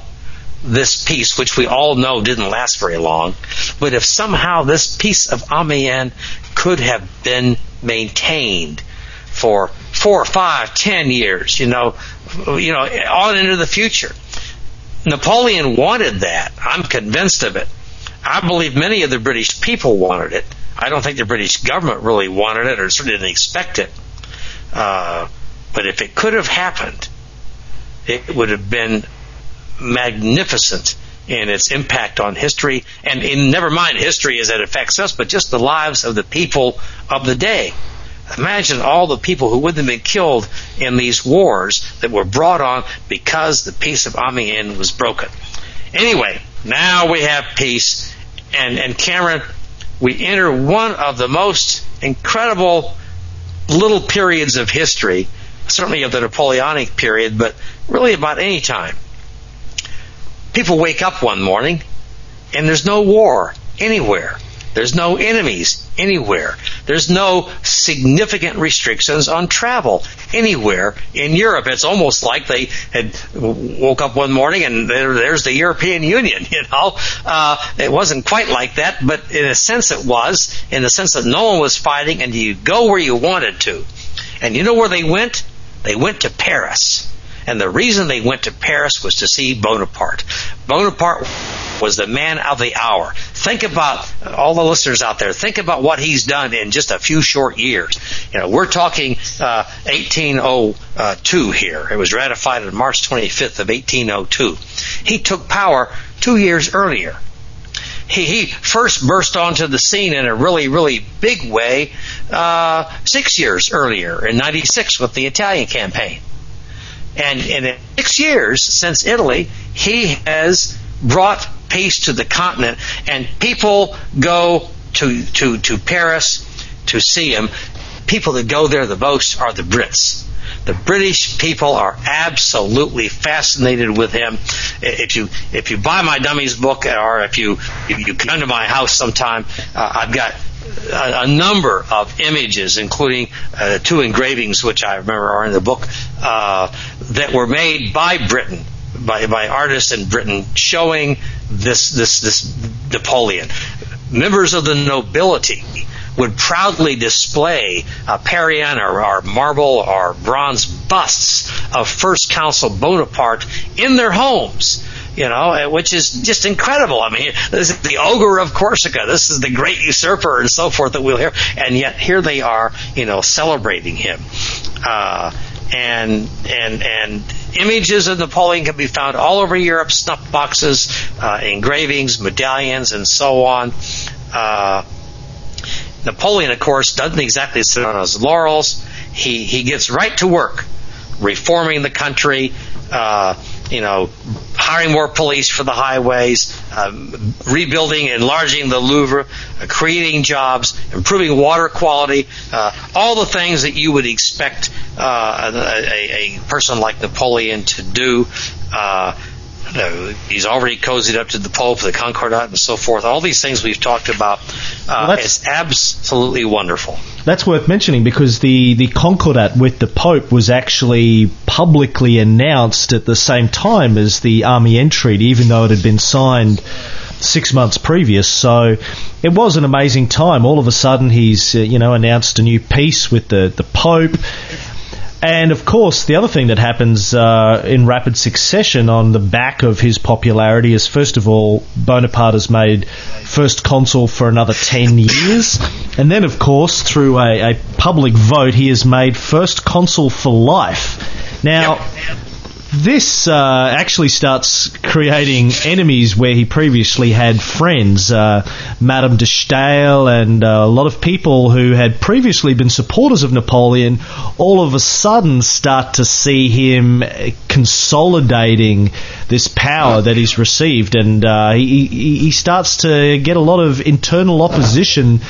this peace, which we all know didn't last very long, but if somehow this peace of Amiens could have been maintained for four, five, ten years, you know, you know, on into the future. Napoleon wanted that. I'm convinced of it. I believe many of the British people wanted it. I don't think the British government really wanted it or certainly didn't expect it. Uh, but if it could have happened, it would have been magnificent in its impact on history, and in, never mind history as it affects us, but just the lives of the people of the day. Imagine all the people who wouldn't have been killed in these wars that were brought on because the peace of Amiens was broken. Anyway, now we have peace, and, and Cameron, we enter one of the most incredible little periods of history, certainly of the Napoleonic period, but really about any time. People wake up one morning and there's no war anywhere. There's no enemies anywhere. There's no significant restrictions on travel anywhere in Europe. It's almost like they had woke up one morning and there, there's the European Union. You know, uh, it wasn't quite like that, but in a sense it was. In the sense that no one was fighting, and you go where you wanted to. And you know where they went? They went to Paris. And the reason they went to Paris was to see Bonaparte. Bonaparte was the man of the hour. Think about all the listeners out there. Think about what he's done in just a few short years. You know, we're talking uh, 1802 here. It was ratified on March 25th of 1802. He took power two years earlier. He, he first burst onto the scene in a really, really big way uh, six years earlier in '96 with the Italian campaign. And, in six years since Italy, he has brought peace to the continent, and people go to, to, to Paris to see him. People that go there the most are the Brits. The British people are absolutely fascinated with him. If you if you buy my dummies book, or if you if you come to my house sometime, uh, I've got a, a, number of images, including uh, two engravings, which I remember are in the book, uh, that were made by Britain, by, by artists in Britain, showing this this this Napoleon. Members of the nobility would proudly display uh, Parian or, or marble or bronze busts of First Consul Bonaparte in their homes you know, uh, which is just incredible. I mean, this is the ogre of Corsica. This is the great usurper and so forth that we'll hear. And yet here they are, you know, celebrating him. Uh, and, and, and images of Napoleon can be found all over Europe, snuff boxes, uh, engravings, medallions, and so on. Uh, Napoleon, of course, doesn't exactly sit on his laurels. He, he gets right to work reforming the country, uh, you know, hiring more police for the highways, uh, rebuilding, enlarging the Louvre, uh, creating jobs, improving water quality, uh, all the things that you would expect uh, a, a, person like Napoleon to do. Uh, he's already cozied up to the Pope, the Concordat, and so forth. All these things we've talked about. Uh, well, it's absolutely wonderful. That's worth mentioning because the, the Concordat with the Pope was actually publicly announced at the same time as the Amiens Treaty, even though it had been signed six months previous. So it was an amazing time. All of a sudden, he's uh, you know announced a new peace with the the Pope And of course, the other thing that happens uh, in rapid succession on the back of his popularity is, first of all, Bonaparte is made first consul for another 10 years. And then, of course, through a, a public vote, he is made first consul for life. Now, this uh, actually starts creating enemies where he previously had friends. Uh, Madame de Stael and uh, a lot of people who had previously been supporters of Napoleon all of a sudden start to see him consolidating this power that he's received, and uh, he, he starts to get a lot of internal opposition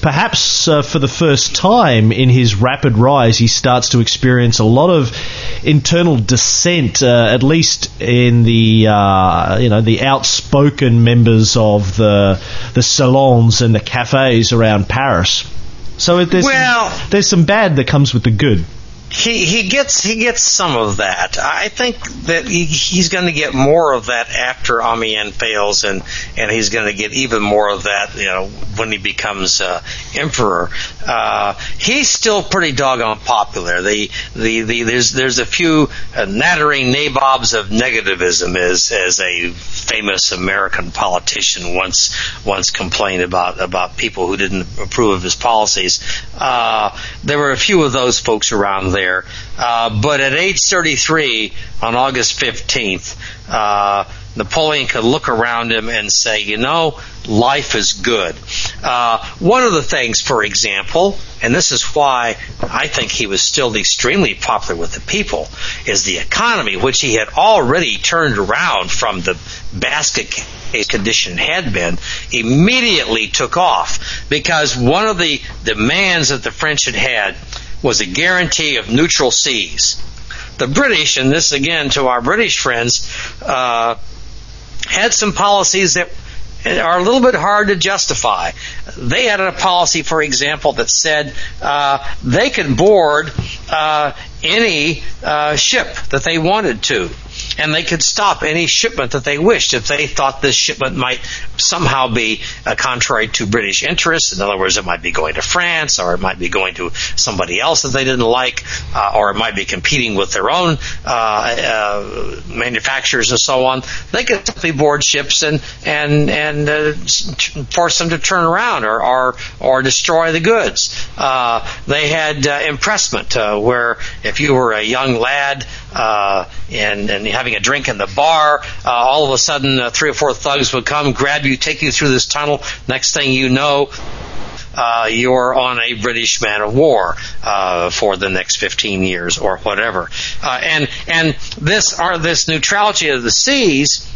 perhaps uh, for the first time in his rapid rise, he starts to experience a lot of internal dissent, uh, at least in the uh, you know the outspoken members of the the salons and the cafes around Paris. So there's well, some, there's some bad that comes with the good he he gets he gets some of that. I think that he, he's going to get more of that after Amiens fails, and and he's going to get even more of that, you know, when he becomes uh, emperor. Uh, he's still pretty doggone popular. The the, the there's there's a few uh, nattering nabobs of negativism, as as a famous American politician once once complained about about people who didn't approve of his policies. Uh, there were a few of those folks around there. Uh, but at age 33, on August 15th, uh, Napoleon could look around him and say, you know, life is good. Uh, one of the things, for example, and this is why I think he was still extremely popular with the people, is the economy, which he had already turned around from the basket case condition had been, immediately took off because one of the demands that the French had had was a guarantee of neutral seas. The British, and this again to our British friends, uh, had some policies that are a little bit hard to justify. They had a policy, for example, that said uh, they could board uh, any uh, ship that they wanted to and they could stop any shipment that they wished if they thought this shipment might somehow be uh, contrary to British interests. In other words, it might be going to France, or it might be going to somebody else that they didn't like, uh, or it might be competing with their own uh, uh manufacturers and so on. They could simply board ships and and and uh, force them to turn around or or, or destroy the goods. Uh, they had impressment, where if you were a young lad and and having a drink in the bar. Uh, all of a sudden, uh, three or four thugs would come, grab you, take you through this tunnel. Next thing you know, uh, you're on a British man of war uh, for the next 15 years or whatever. Uh, and and this are this neutrality of the seas.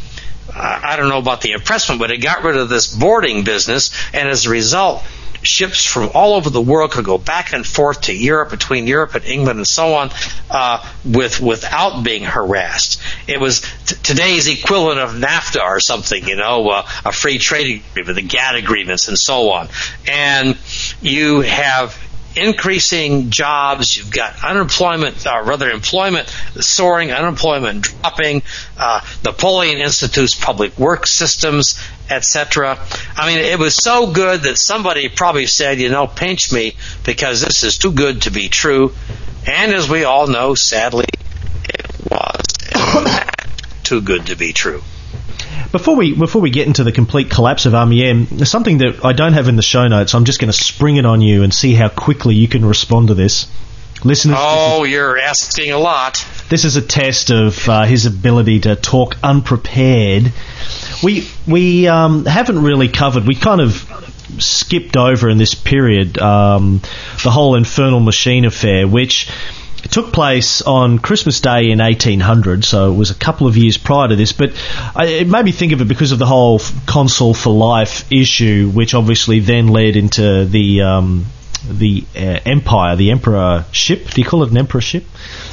I don't know about the impressment, but it got rid of this boarding business, and as a result, ships from all over the world could go back and forth to Europe, between Europe and England, and so on, uh, with without being harassed. It was t- today's equivalent of NAFTA or something, you know, uh, a free trade agreement, the GATT agreements, and so on. And you have increasing jobs. You've got unemployment, or uh, rather employment soaring, unemployment dropping. Uh, Napoleon institutes public work systems, etc. I mean, it was so good that somebody probably said, you know, pinch me because this is too good to be true. And as we all know, sadly, it was too good to be true. Before we before we get into the complete collapse of there's something that I don't have in the show notes. I'm just going to spring it on you and see how quickly you can respond to this. Listeners, oh, is, you're asking a lot. This is a test of uh, his ability to talk unprepared. We we um, haven't really covered. We kind of skipped over in this period um, the whole infernal machine affair, which it took place on Christmas Day in 1800, so it was a couple of years prior to this. But it made me think of it because of the whole consul for life issue, which obviously then led into the um, the uh, empire, the emperor ship. Do you call it an emperor ship?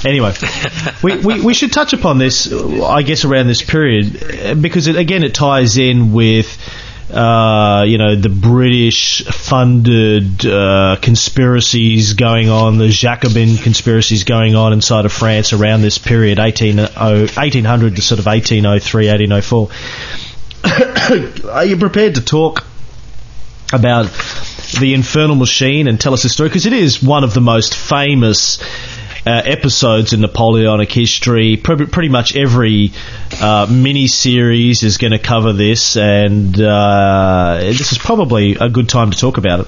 Anyway, we, we, we should touch upon this, I guess, around this period because it, again it ties in with uh, you know, the British funded uh, conspiracies going on, the Jacobin conspiracies going on inside of France around this period, 18, 1800 to sort of 1803, 1804. Are you prepared to talk about the Infernal Machine and tell us the story? Because it is one of the most famous uh, episodes in Napoleonic history. Pretty, pretty much every uh, mini series is going to cover this, and uh, this is probably a good time to talk about it.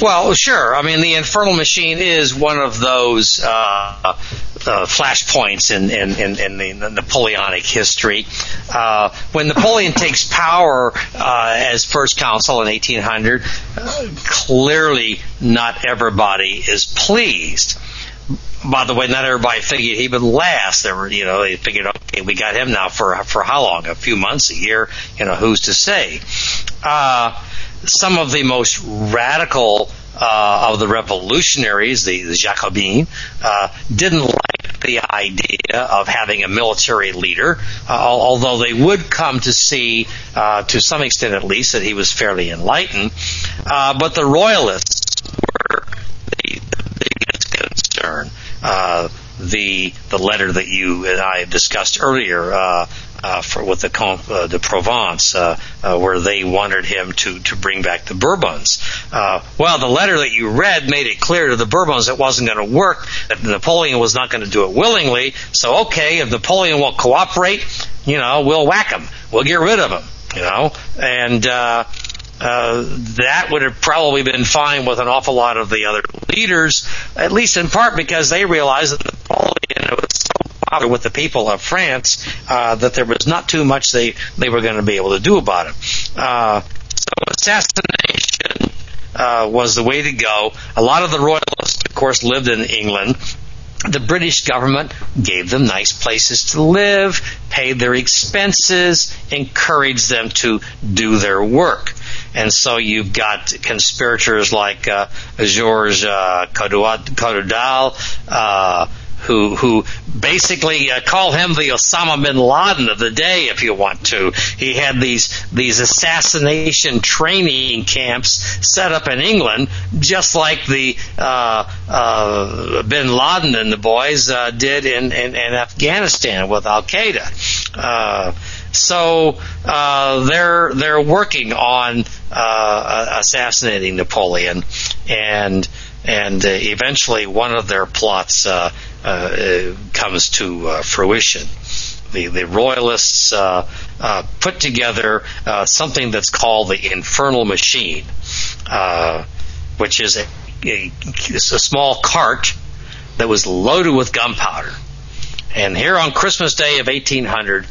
Well, sure. I mean, the Infernal Machine is one of those uh, uh, flashpoints in, in, in, in, the Napoleonic history. Uh, when Napoleon takes power uh, as first consul in 1800, uh, clearly not everybody is pleased by the way, not everybody figured he would last. There were, you know, they figured, okay, we got him now for for how long? A few months, a year? You know, who's to say? Uh, some of the most radical uh, of the revolutionaries, the, the Jacobins, uh, didn't like the idea of having a military leader, uh, although they would come to see, uh, to some extent at least, that he was fairly enlightened. Uh, but the royalists were the, the biggest concern. Uh, the the letter that you and I discussed earlier uh, uh, for with the Comte uh, de Provence, uh, uh, where they wanted him to to bring back the Bourbons. Well, the letter that you read made it clear to the Bourbons it wasn't going to work. That Napoleon was not going to do it willingly. So, okay, if Napoleon won't cooperate, you know, we'll whack him. We'll get rid of him. You know, and. Uh, that would have probably been fine with an awful lot of the other leaders, at least in part because they realized that Napoleon was so bothered with the people of France uh, that there was not too much they, they were going to be able to do about it. Uh, so assassination uh, was the way to go. A lot of the royalists, of course, lived in England the British government gave them nice places to live, paid their expenses, encouraged them to do their work. And so you've got conspirators like uh, Georges uh, Cadoudal, uh, who who basically uh, call him the Osama bin Laden of the day, if you want to. He had these these assassination training camps set up in England, just like the uh, uh, bin Laden and the boys uh, did in, in, in, Afghanistan with Al Qaeda. Uh, so uh, they're they're working on assassinating Napoleon and and eventually one of their plots uh, Uh, comes to uh, fruition. The, the royalists uh, put together something that's called the infernal machine, which is a, a, a small cart that was loaded with gunpowder. And here on Christmas Day of 1800,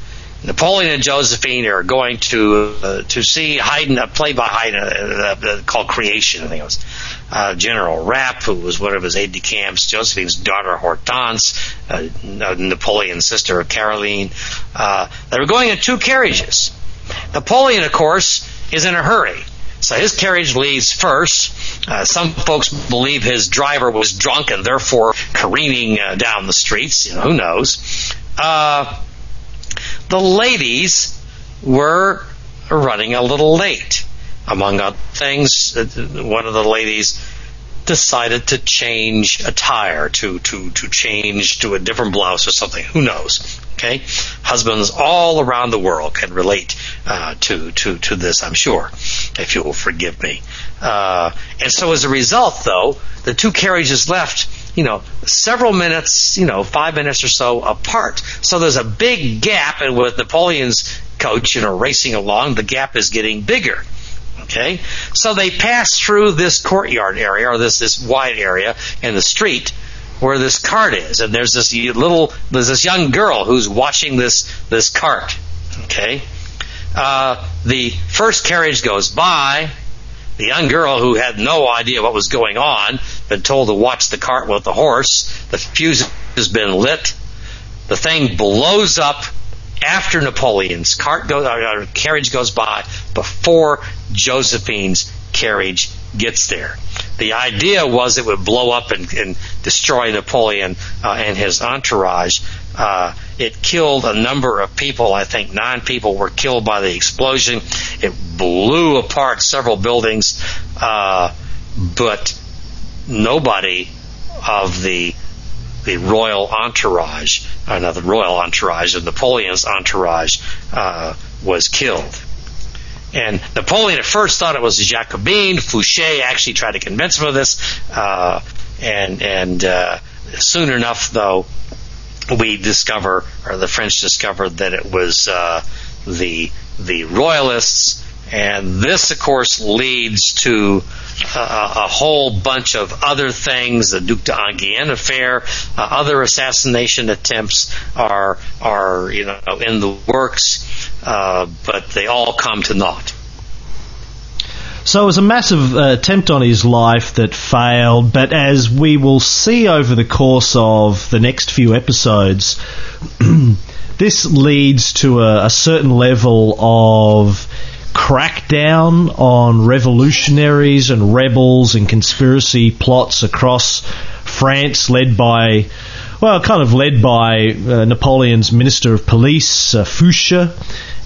Napoleon and Josephine are going to uh, to see Haydn, a play by Haydn uh, uh, called Creation. I think it was uh, General Rapp, who was one of his aides de camps, Josephine's daughter Hortense, uh, Napoleon's sister Caroline. Uh, they were going in two carriages. Napoleon, of course, is in a hurry. So his carriage leaves first. Uh, some folks believe his driver was drunk and therefore careening uh, down the streets. You know, who knows? Uh, the ladies were running a little late. Among other things, uh, one of the ladies decided to change attire, to, to, to change to a different blouse or something. Who knows? Okay, husbands all around the world can relate uh, to to to this. I'm sure, if you will forgive me. Uh, and so, as a result, though, the two carriages left you know, several minutes, you know, five minutes or so apart. So there's a big gap, and with Napoleon's coach, you know, racing along, the gap is getting bigger. Okay, so they pass through this courtyard area or this this wide area in the street where this cart is, and there's this little there's this young girl who's watching this this cart. Okay, uh, the first carriage goes by. The young girl who had no idea what was going on, been told to watch the cart with the horse. The fuse has been lit. The thing blows up after Napoleon's cart goes, uh, carriage goes by before Josephine's carriage gets there. The idea was it would blow up and, and destroy Napoleon uh, and his entourage. Uh, it killed a number of people. I think nine people were killed by the explosion. It blew apart several buildings, uh, but nobody of the the royal entourage, uh, not the royal entourage, of Napoleon's entourage, uh, was killed. And Napoleon at first thought it was a Jacobin. Fouché actually tried to convince him of this, uh, and and uh, soon enough, though, we discover, or the French discovered, that it was uh, the the royalists, and this, of course, leads to a, whole bunch of other things. The Duc d'Enghien affair, uh, other assassination attempts are are you know in the works, uh, but they all come to naught. So it was a massive uh, attempt on his life that failed, but as we will see over the course of the next few episodes, this leads to a, a certain level of crackdown on revolutionaries and rebels and conspiracy plots across France, led by, well, kind of led by uh, Napoleon's Minister of Police, uh, Fouché.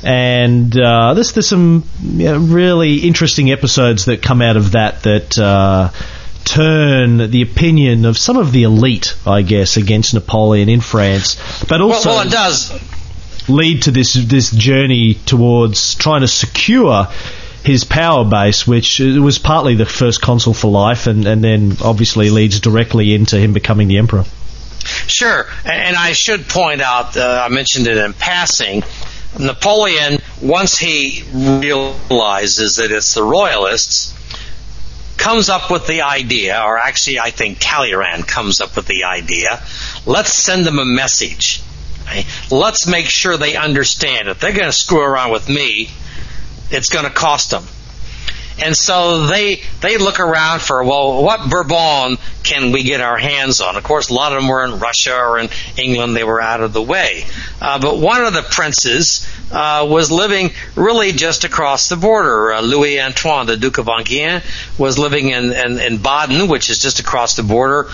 And uh, there's, there's some you know, really interesting episodes that come out of that that uh, turn the opinion of some of the elite, I guess, against Napoleon in France. But also, well, well it does lead to this this journey towards trying to secure his power base, which was partly the first consul for life, and, and then obviously leads directly into him becoming the emperor. Sure, and I should point out, uh, I mentioned it in passing. Napoleon, once he realizes that it's the royalists, comes up with the idea, or actually, I think Talleyrand comes up with the idea. Let's send them a message Let's make sure they understand. If they're going to screw around with me, it's going to cost them. And so they they look around for well, what Bourbon can we get our hands on? Of course, a lot of them were in Russia or in England; they were out of the way. Uh, but one of the princes uh, was living really just across the border. Uh, Louis Antoine, the Duke of Enghien, was living in, in, in Baden, which is just across the border.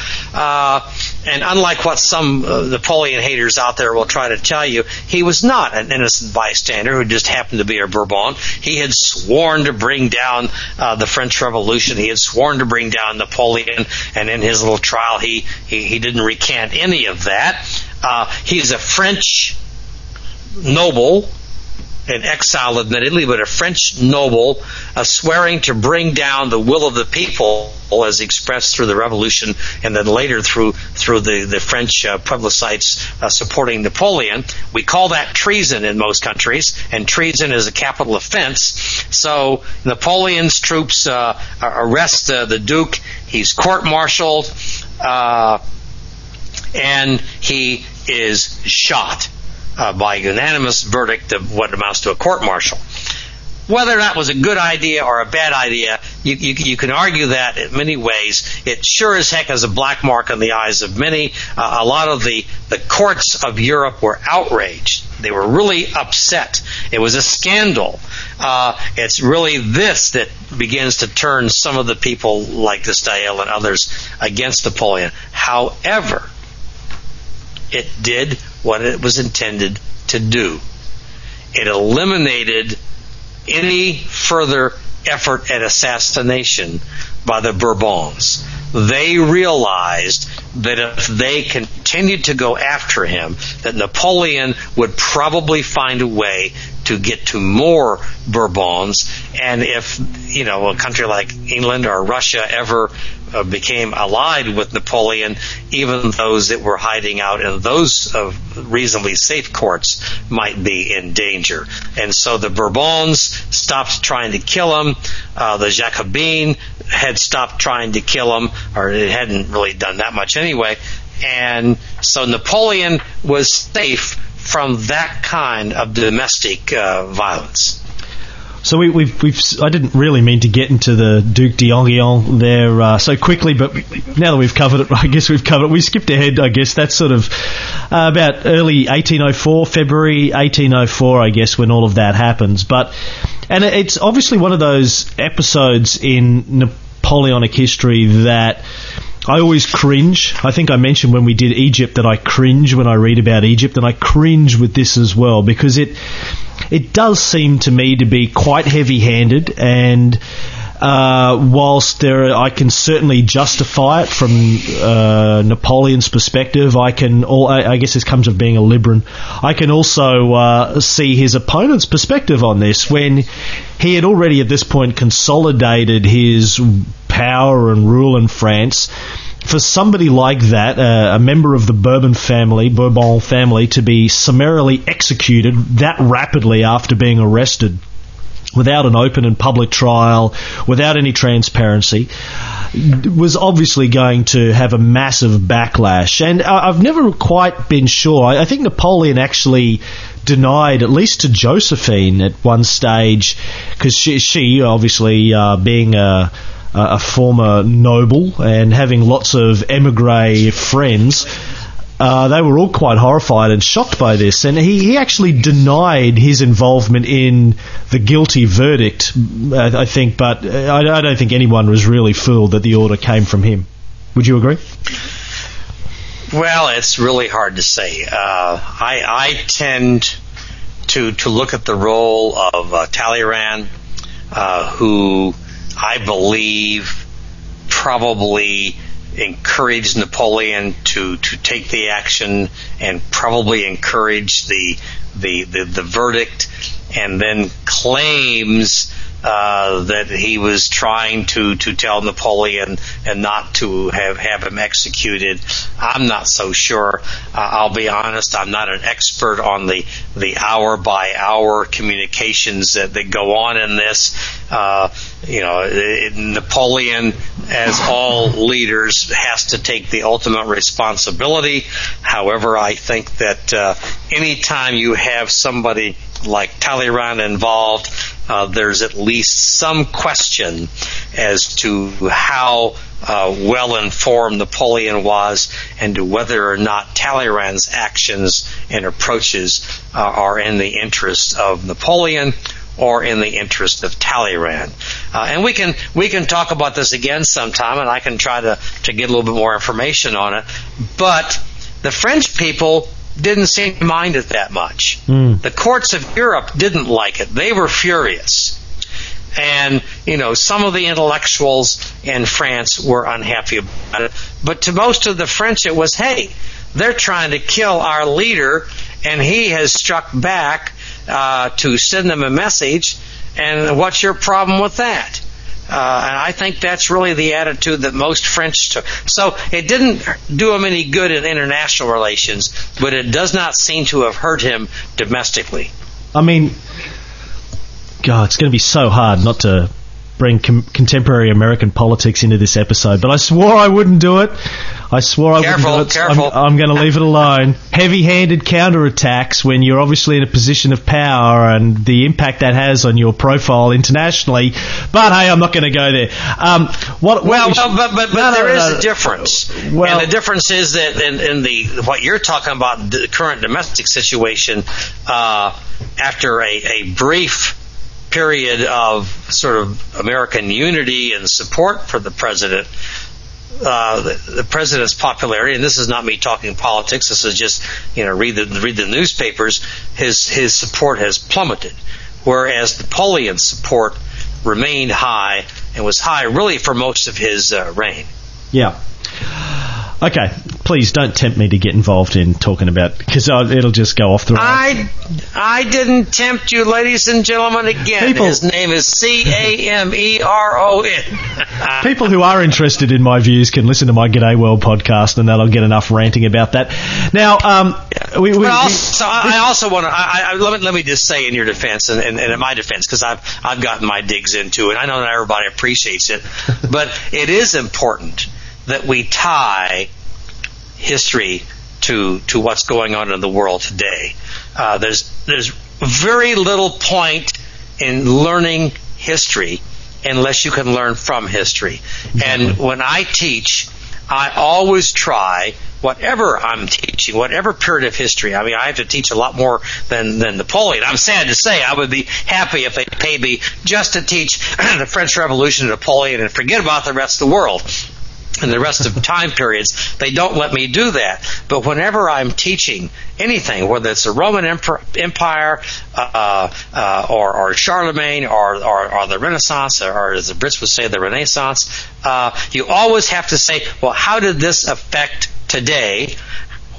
And unlike what some uh, Napoleon haters out there will try to tell you, he was not an innocent bystander who just happened to be a Bourbon. He had sworn to bring down uh, the French Revolution. He had sworn to bring down Napoleon, and in his little trial, he he, he didn't recant any of that. Uh, he's a French noble in exile, admittedly, but a French noble uh, swearing to bring down the will of the people as expressed through the revolution and then later through through the, the French uh, plebiscites uh, supporting Napoleon. We call that treason in most countries, and treason is a capital offense. So Napoleon's troops uh, arrest uh, the Duke. He's court-martialed, uh, and he is shot uh, by unanimous verdict of what amounts to a court martial. Whether that was a good idea or a bad idea, you, you, you, can argue that in many ways. It sure as heck has a black mark on the eyes of many. Uh, a lot of the, the courts of Europe were outraged. They were really upset. It was a scandal. Uh, it's really this that begins to turn some of the people like De Stael and others against Napoleon. However, it did what it was intended to do. It eliminated any further effort at assassination by the Bourbons. They realized that if they continued to go after him, that Napoleon would probably find a way to get to more Bourbons. And if, you know, a country like England or Russia ever uh, became allied with Napoleon, even those that were hiding out in those uh, reasonably safe courts might be in danger. And so the Bourbons stopped trying to kill him. Uh, the Jacobin had stopped trying to kill him, or it hadn't really done that much anyway. And so Napoleon was safe from that kind of domestic uh, violence. So we, we've, we've, I didn't really mean to get into the Duc d'Enghien there uh, so quickly, but now that we've covered it, I guess we've covered it. We skipped ahead, I guess that's sort of uh, about early 1804, February 1804, I guess, when all of that happens. But, and it's obviously one of those episodes in Napoleonic history that I always cringe. I think I mentioned when we did Egypt that I cringe when I read about Egypt, and I cringe with this as well because it it does seem to me to be quite heavy-handed and. Uh, whilst there, I can certainly justify it from uh, Napoleon's perspective. I can, all, I guess this comes of being a liberal. I can also uh, see his opponent's perspective on this when he had already at this point consolidated his power and rule in France for somebody like that, uh, a member of the Bourbon family, Bourbon family, to be summarily executed that rapidly after being arrested without an open and public trial, without any transparency, was obviously going to have a massive backlash. And I've never quite been sure. I think Napoleon actually denied, at least to Josephine at one stage, because she, she, obviously uh, being a a former noble and having lots of emigre friends, uh, they were all quite horrified and shocked by this. And he, he actually denied his involvement in the guilty verdict, uh, I think, but I, I don't think anyone was really fooled that the order came from him. Would you agree? Well, it's really hard to say. Uh, I, I tend to to look at the role of uh, Talleyrand, uh, who I believe probably encouraged Napoleon to, to take the action and probably encourage the, the, the, the verdict and then claims uh, that he was trying to, to tell Napoleon and not to have, have him executed. I'm not so sure. Uh, I'll be honest, I'm not an expert on the, the hour by hour communications that, that go on in this. Uh, you know, Napoleon, as all leaders, has to take the ultimate responsibility. However, I think that uh, anytime you have somebody like Talleyrand involved, uh, there's at least some question as to how uh, well informed Napoleon was and to whether or not Talleyrand's actions and approaches uh, are in the interest of Napoleon or in the interest of Talleyrand. Uh, and we can we can talk about this again sometime, and I can try to to get a little bit more information on it. But the French people didn't seem to mind it that much. Mm. The courts of Europe didn't like it. They were furious. And, you know, some of the intellectuals in France were unhappy about it. But to most of the French, it was, hey, they're trying to kill our leader, and he has struck back uh, to send them a message. And what's your problem with that? Uh, and I think that's really the attitude that most French took. So it didn't do him any good in international relations, but it does not seem to have hurt him domestically. I mean, God, it's going to be so hard not to bring com- contemporary American politics into this episode, but I swore I wouldn't do it. I swore I careful, wouldn't do it. Careful. I'm, I'm going to leave it alone. Heavy-handed counterattacks when you're obviously in a position of power and the impact that has on your profile internationally. But hey, I'm not going to go there. Um, what, well, what well, but but, but no, there no, is no, a difference. Well, and the difference is that in, in the what you're talking about, the current domestic situation, uh, after a, a brief period of sort of American unity and support for the president, uh, the, the, president's popularity, and this is not me talking politics. This is just you know read the read the newspapers. His his support has plummeted, whereas Napoleon's support remained high and was high really for most of his uh, reign. Yeah. Okay, please don't tempt me to get involved in talking about because it'll just go off the rails. I I didn't tempt you, ladies and gentlemen. Again, People, his name is C A M E R O N. People who are interested in my views can listen to my G'day World podcast, and that'll get enough ranting about that. Now, um, we, we, but also, we, I also want to. I, I, let me let me just say in your defense and, and, and in my defense because I've I've gotten my digs into it. I know not everybody appreciates it, but it is important that we tie history to to what's going on in the world today. Uh, there's there's very little point in learning history unless you can learn from history. And when I teach, I always try, whatever I'm teaching, whatever period of history. I mean, I have to teach a lot more than, than Napoleon. I'm sad to say I would be happy if they paid me just to teach the French Revolution and Napoleon and forget about the rest of the world and the rest of time periods, they don't let me do that. But whenever I'm teaching anything, whether it's the Roman Empire uh, uh, or, or, Charlemagne or, or, or, the Renaissance, or, as the Brits would say, the Renaissance, uh, you always have to say, well, how did this affect today?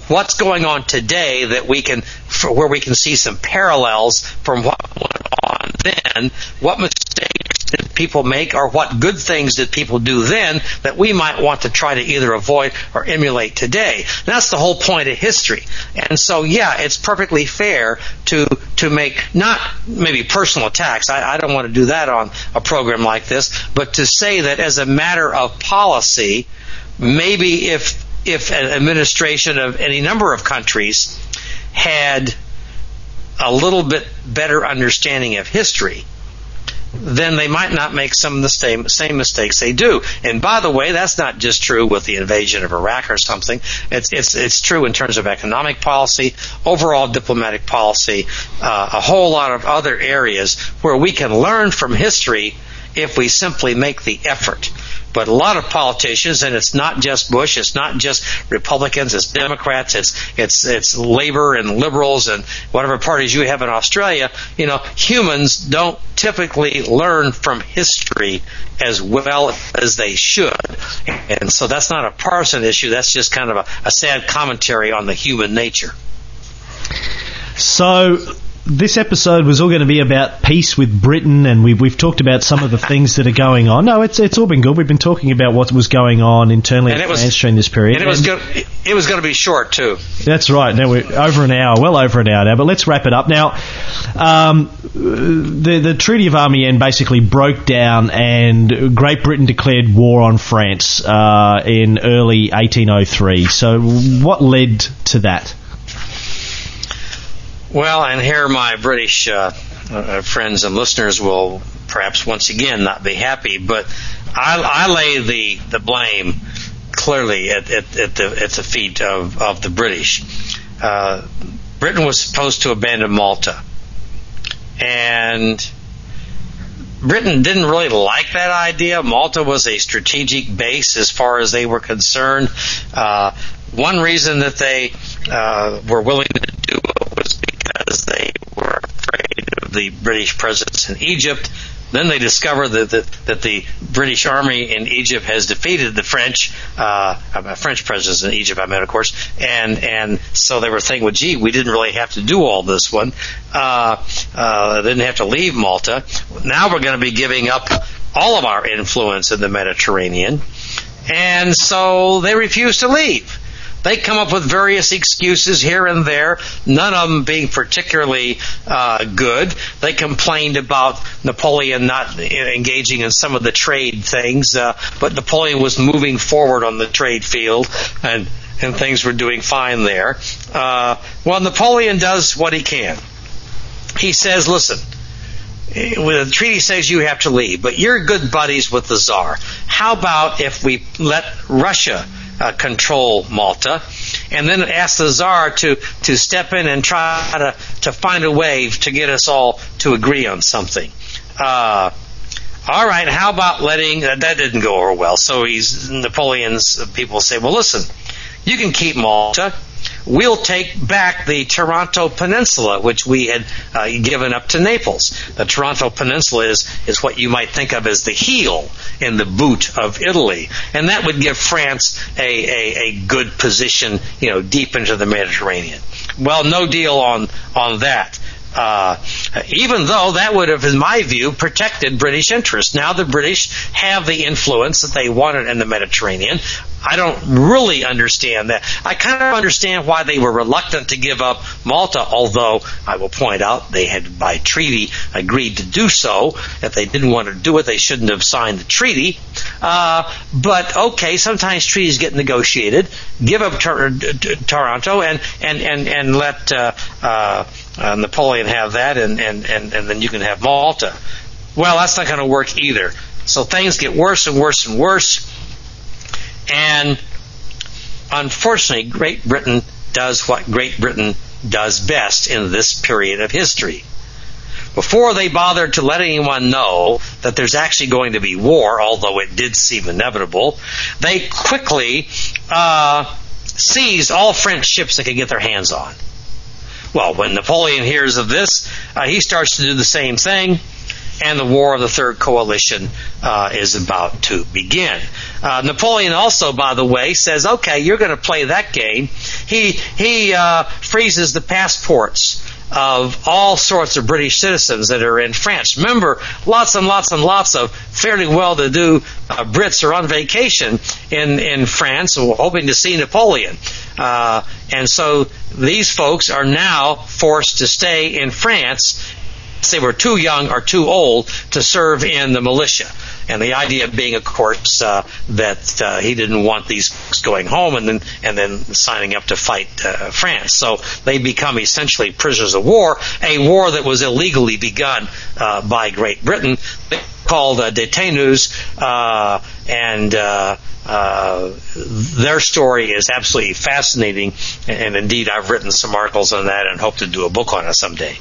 What's going on today that we can, where we can see some parallels from what went on then? What mistakes did people make or what good things did people do then that we might want to try to either avoid or emulate today. That's the whole point of history. And so, yeah, it's perfectly fair to, to make not maybe personal attacks. I, I don't want to do that on a program like this, but to say that as a matter of policy, maybe if, if an administration of any number of countries had a little bit better understanding of history, then they might not make some of the same, same mistakes they do. And by the way, that's not just true with the invasion of Iraq or something. It's, it's, it's true in terms of economic policy, overall diplomatic policy, uh, a whole lot of other areas where we can learn from history if we simply make the effort. But a lot of politicians, and it's not just Bush, it's not just Republicans, it's Democrats, it's it's it's Labor and liberals and whatever parties you have in Australia. You know, humans don't typically learn from history as well as they should, and so that's not a partisan issue. That's just kind of a, a sad commentary on the human nature. So this episode was all going to be about peace with Britain, and we've we've talked about some of the things that are going on. No, it's it's all been good. We've been talking about what was going on internally and it was, during this period. And it was go- it was going to be short too. That's right. Now we're over an hour, well over an hour now. But let's wrap it up now. Um, the the Treaty of Amiens basically broke down, and Great Britain declared war on France uh, in early 1803. So what led to that? Well, and here my British uh, uh, friends and listeners will perhaps once again not be happy, but I, I lay the, the blame clearly at, at, at, the, at the feet of, of the British. Uh, Britain was supposed to abandon Malta. And Britain didn't really like that idea. Malta was a strategic base as far as they were concerned. Uh, one reason that they uh, were willing to do it was because they were afraid of the British presence in Egypt. Then they discover that, that, that the British army in Egypt has defeated the French, uh, French presence in Egypt, I meant, of course, and and so they were thinking, well, gee, we didn't really have to do all this one. Uh, uh, didn't have to leave Malta. Now we're going to be giving up all of our influence in the Mediterranean, and so they refuse to leave. They come up with various excuses here and there, none of them being particularly uh, good. They complained about Napoleon not engaging in some of the trade things, uh, but Napoleon was moving forward on the trade field and and things were doing fine there. Uh, well, Napoleon does what he can. He says, "Listen." the treaty says you have to leave, but you're good buddies with the czar. How about if we let Russia uh, control Malta, and then ask the czar to to step in and try to to find a way to get us all to agree on something. Uh, all right, how about letting uh, that didn't go over well. So he's Napoleon's people say, well, listen, you can keep Malta we'll take back the Taranto Peninsula, which we had uh, given up to Naples. The Taranto Peninsula is, is what you might think of as the heel in the boot of Italy. And that would give France a, a, a good position, you know, deep into the Mediterranean. Well, no deal on, on that. Uh, even though that would have, in my view, protected British interests. Now the British have the influence that they wanted in the Mediterranean. I don't really understand that. I kind of understand why they were reluctant to give up Malta, although I will point out they had by treaty agreed to do so. If they didn't want to do it, they shouldn't have signed the treaty. Uh, but okay, sometimes treaties get negotiated. Give up Tar- Taranto and and and and let uh, uh, uh, Napoleon have that, and, and and and then you can have Malta. Well, that's not going to work either. So things get worse and worse and worse and unfortunately, Great Britain does what Great Britain does best in this period of history. Before they bothered to let anyone know that there's actually going to be war, although it did seem inevitable, they quickly uh, seized all French ships they could get their hands on. Well, when Napoleon hears of this, uh, he starts to do the same thing and the War of the Third Coalition uh, is about to begin. Uh, Napoleon also, by the way, says, "Okay, you're going to play that game." He he uh, freezes the passports of all sorts of British citizens that are in France. Remember, lots and lots and lots of fairly well-to-do uh, Brits are on vacation in in France, hoping to see Napoleon. Uh, and so these folks are now forced to stay in France. They were too young or too old to serve in the militia. And the idea being, of course, uh, that uh, he didn't want these going home and then and then signing up to fight uh, France. So they become essentially prisoners of war, a war that was illegally begun uh, by Great Britain, called uh, détenus, uh, and uh, uh, their story is absolutely fascinating. And indeed, I've written some articles on that and hope to do a book on it someday.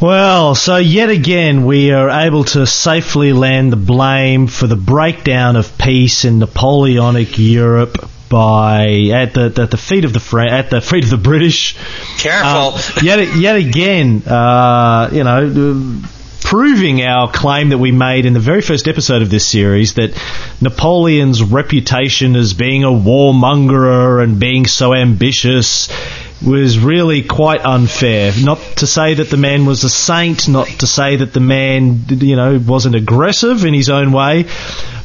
Well, so yet again, we are able to safely land the blame for the breakdown of peace in Napoleonic Europe by at the at the feet of the at the feet of the British. Careful. Uh, yet yet again, uh, you know. Proving our claim that we made in the very first episode of this series that Napoleon's reputation as being a warmonger and being so ambitious was really quite unfair. Not to say that the man was a saint, not to say that the man, you know, wasn't aggressive in his own way,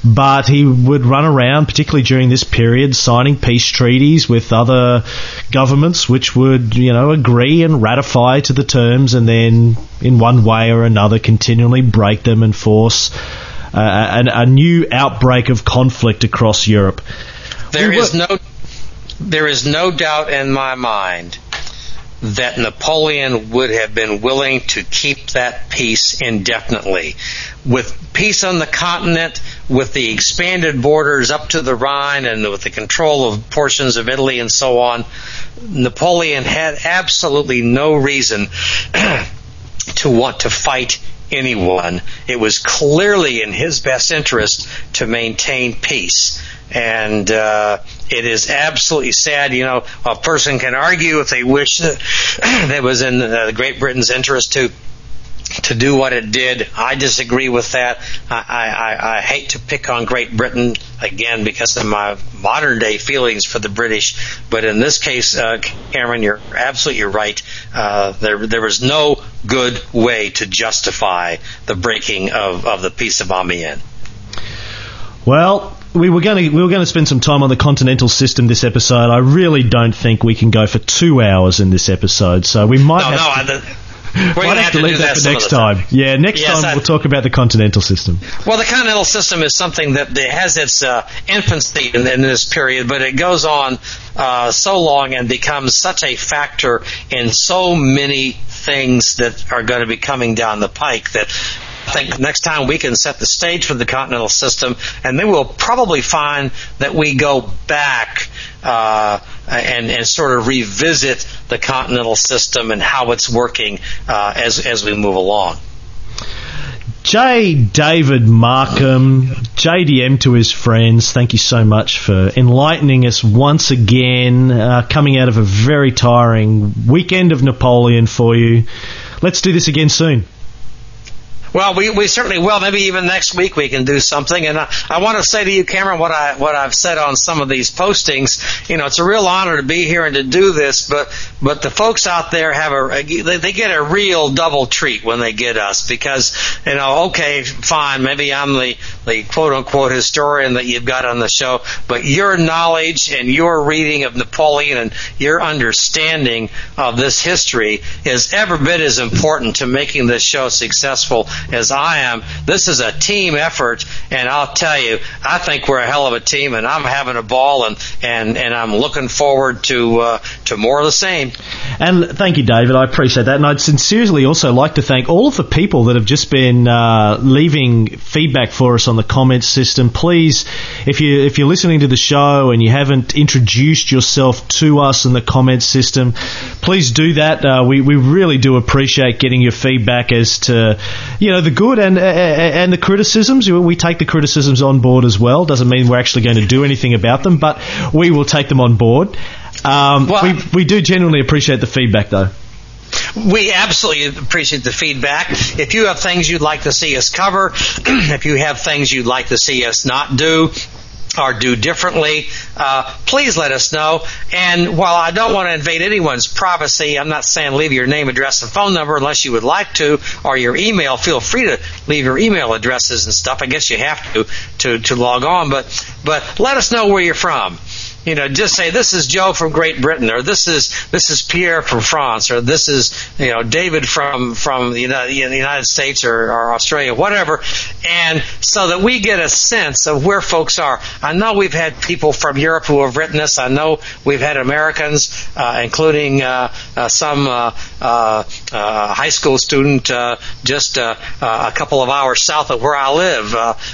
but he would run around, particularly during this period, signing peace treaties with other governments which would, you know, agree and ratify to the terms and then, in one way or another, continually break them and force uh, a, a new outbreak of conflict across Europe. There is no there is no doubt in my mind that Napoleon would have been willing to keep that peace indefinitely. With peace on the continent, with the expanded borders up to the Rhine, and with the control of portions of Italy and so on, Napoleon had absolutely no reason to want to fight anyone. It was clearly in his best interest to maintain peace. And uh, it is absolutely sad. You know, a person can argue if they wish that, that was in uh, Great Britain's interest to to do what it did. I disagree with that. I, I, I hate to pick on Great Britain again because of my modern day feelings for the British, but in this case, uh, Cameron, you're absolutely right. Uh, there there was no good way to justify the breaking of, of the peace of Amiens. Well, we were going to we were going to spend some time on the continental system this episode. I really don't think we can go for two hours in this episode, so we might. No, have no, to, I, might have to leave that, that for next time. time. Yeah, next yes, time I, we'll talk about the continental system. Well, the continental system is something that has its uh, infancy in, in, this period, but it goes on uh, so long and becomes such a factor in so many things that are going to be coming down the pike that I think next time we can set the stage for the continental system, and then we'll probably find that we go back uh, and, and sort of revisit the continental system and how it's working uh, as as we move along. J. David Markham, JDM to his friends, thank you so much for enlightening us once again, uh, coming out of a very tiring weekend of Napoleon for you. Let's do this again soon. Well, we, we certainly will. Maybe even next week we can do something. And I, I want to say to you, Cameron, what I what I've said on some of these postings. You know, it's a real honor to be here and to do this. But but the folks out there have a they, they get a real double treat when they get us because you know, okay, fine, maybe I'm the the quote unquote historian that you've got on the show, but your knowledge and your reading of Napoleon and your understanding of this history is every bit as important to making this show successful as I am. This is a team effort, and I'll tell you, I think we're a hell of a team, and I'm having a ball, and and and I'm looking forward to uh, to more of the same. And thank you, David. I appreciate that, and I'd sincerely also like to thank all of the people that have just been uh, leaving feedback for us on the comments system. Please, if you if you're listening to the show and you haven't introduced yourself to us in the comments system, please do that. Uh, we we really do appreciate getting your feedback as to you know the good and and the criticisms. We take the criticisms on board as well. Doesn't mean we're actually going to do anything about them, but we will take them on board. Um, well, we we do genuinely appreciate the feedback, though. We absolutely appreciate the feedback. If you have things you'd like to see us cover, if you have things you'd like to see us not do, or do differently, uh, please let us know. And while I don't want to invade anyone's privacy, I'm not saying leave your name, address, and phone number unless you would like to, or your email. Feel free to leave your email addresses and stuff. I guess you have to to to log on, but but let us know where you're from you know, just say this is Joe from Great Britain, or this is this is Pierre from France, or this is you know David from from the United, the United States or, or Australia, whatever, and so that we get a sense of where folks are. I know we've had people from Europe who have written us. I know we've had Americans, uh, including uh, uh, some uh, uh, uh, high school student just a couple of hours south of where I live,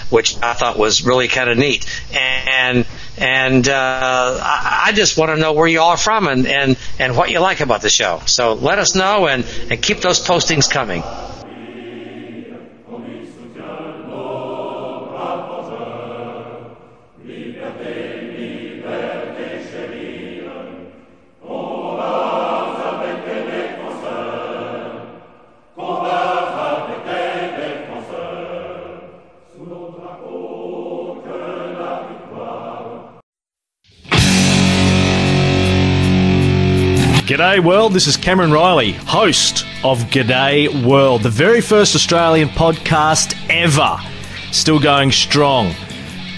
which I thought was really kind of neat, and and uh, I just want to know where you all are from and, and, and what you like about the show. So let us know and, and keep those postings coming. G'day World, this is Cameron Reilly, host of G'day World, the very first Australian podcast ever. Still going strong.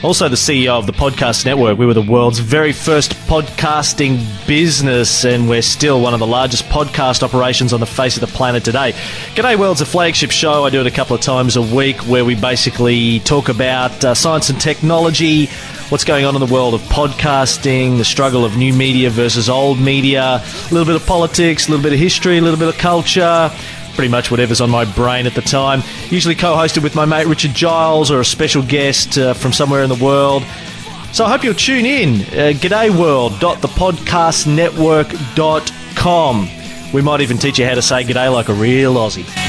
Also, the CEO of the Podcast Network. We were the world's very first podcasting business, and we're still one of the largest podcast operations on the face of the planet today. G'day World's a flagship show. I do it a couple of times a week where we basically talk about uh, science and technology, what's going on in the world of podcasting, the struggle of new media versus old media, a little bit of politics, a little bit of history, a little bit of culture, pretty much whatever's on my brain at the time. Usually co hosted with my mate Richard Giles or a special guest uh, from somewhere in the world. So I hope you'll tune in. Uh, g'dayworld.thepodcastnetwork.com. We might even teach you how to say g'day like a real Aussie.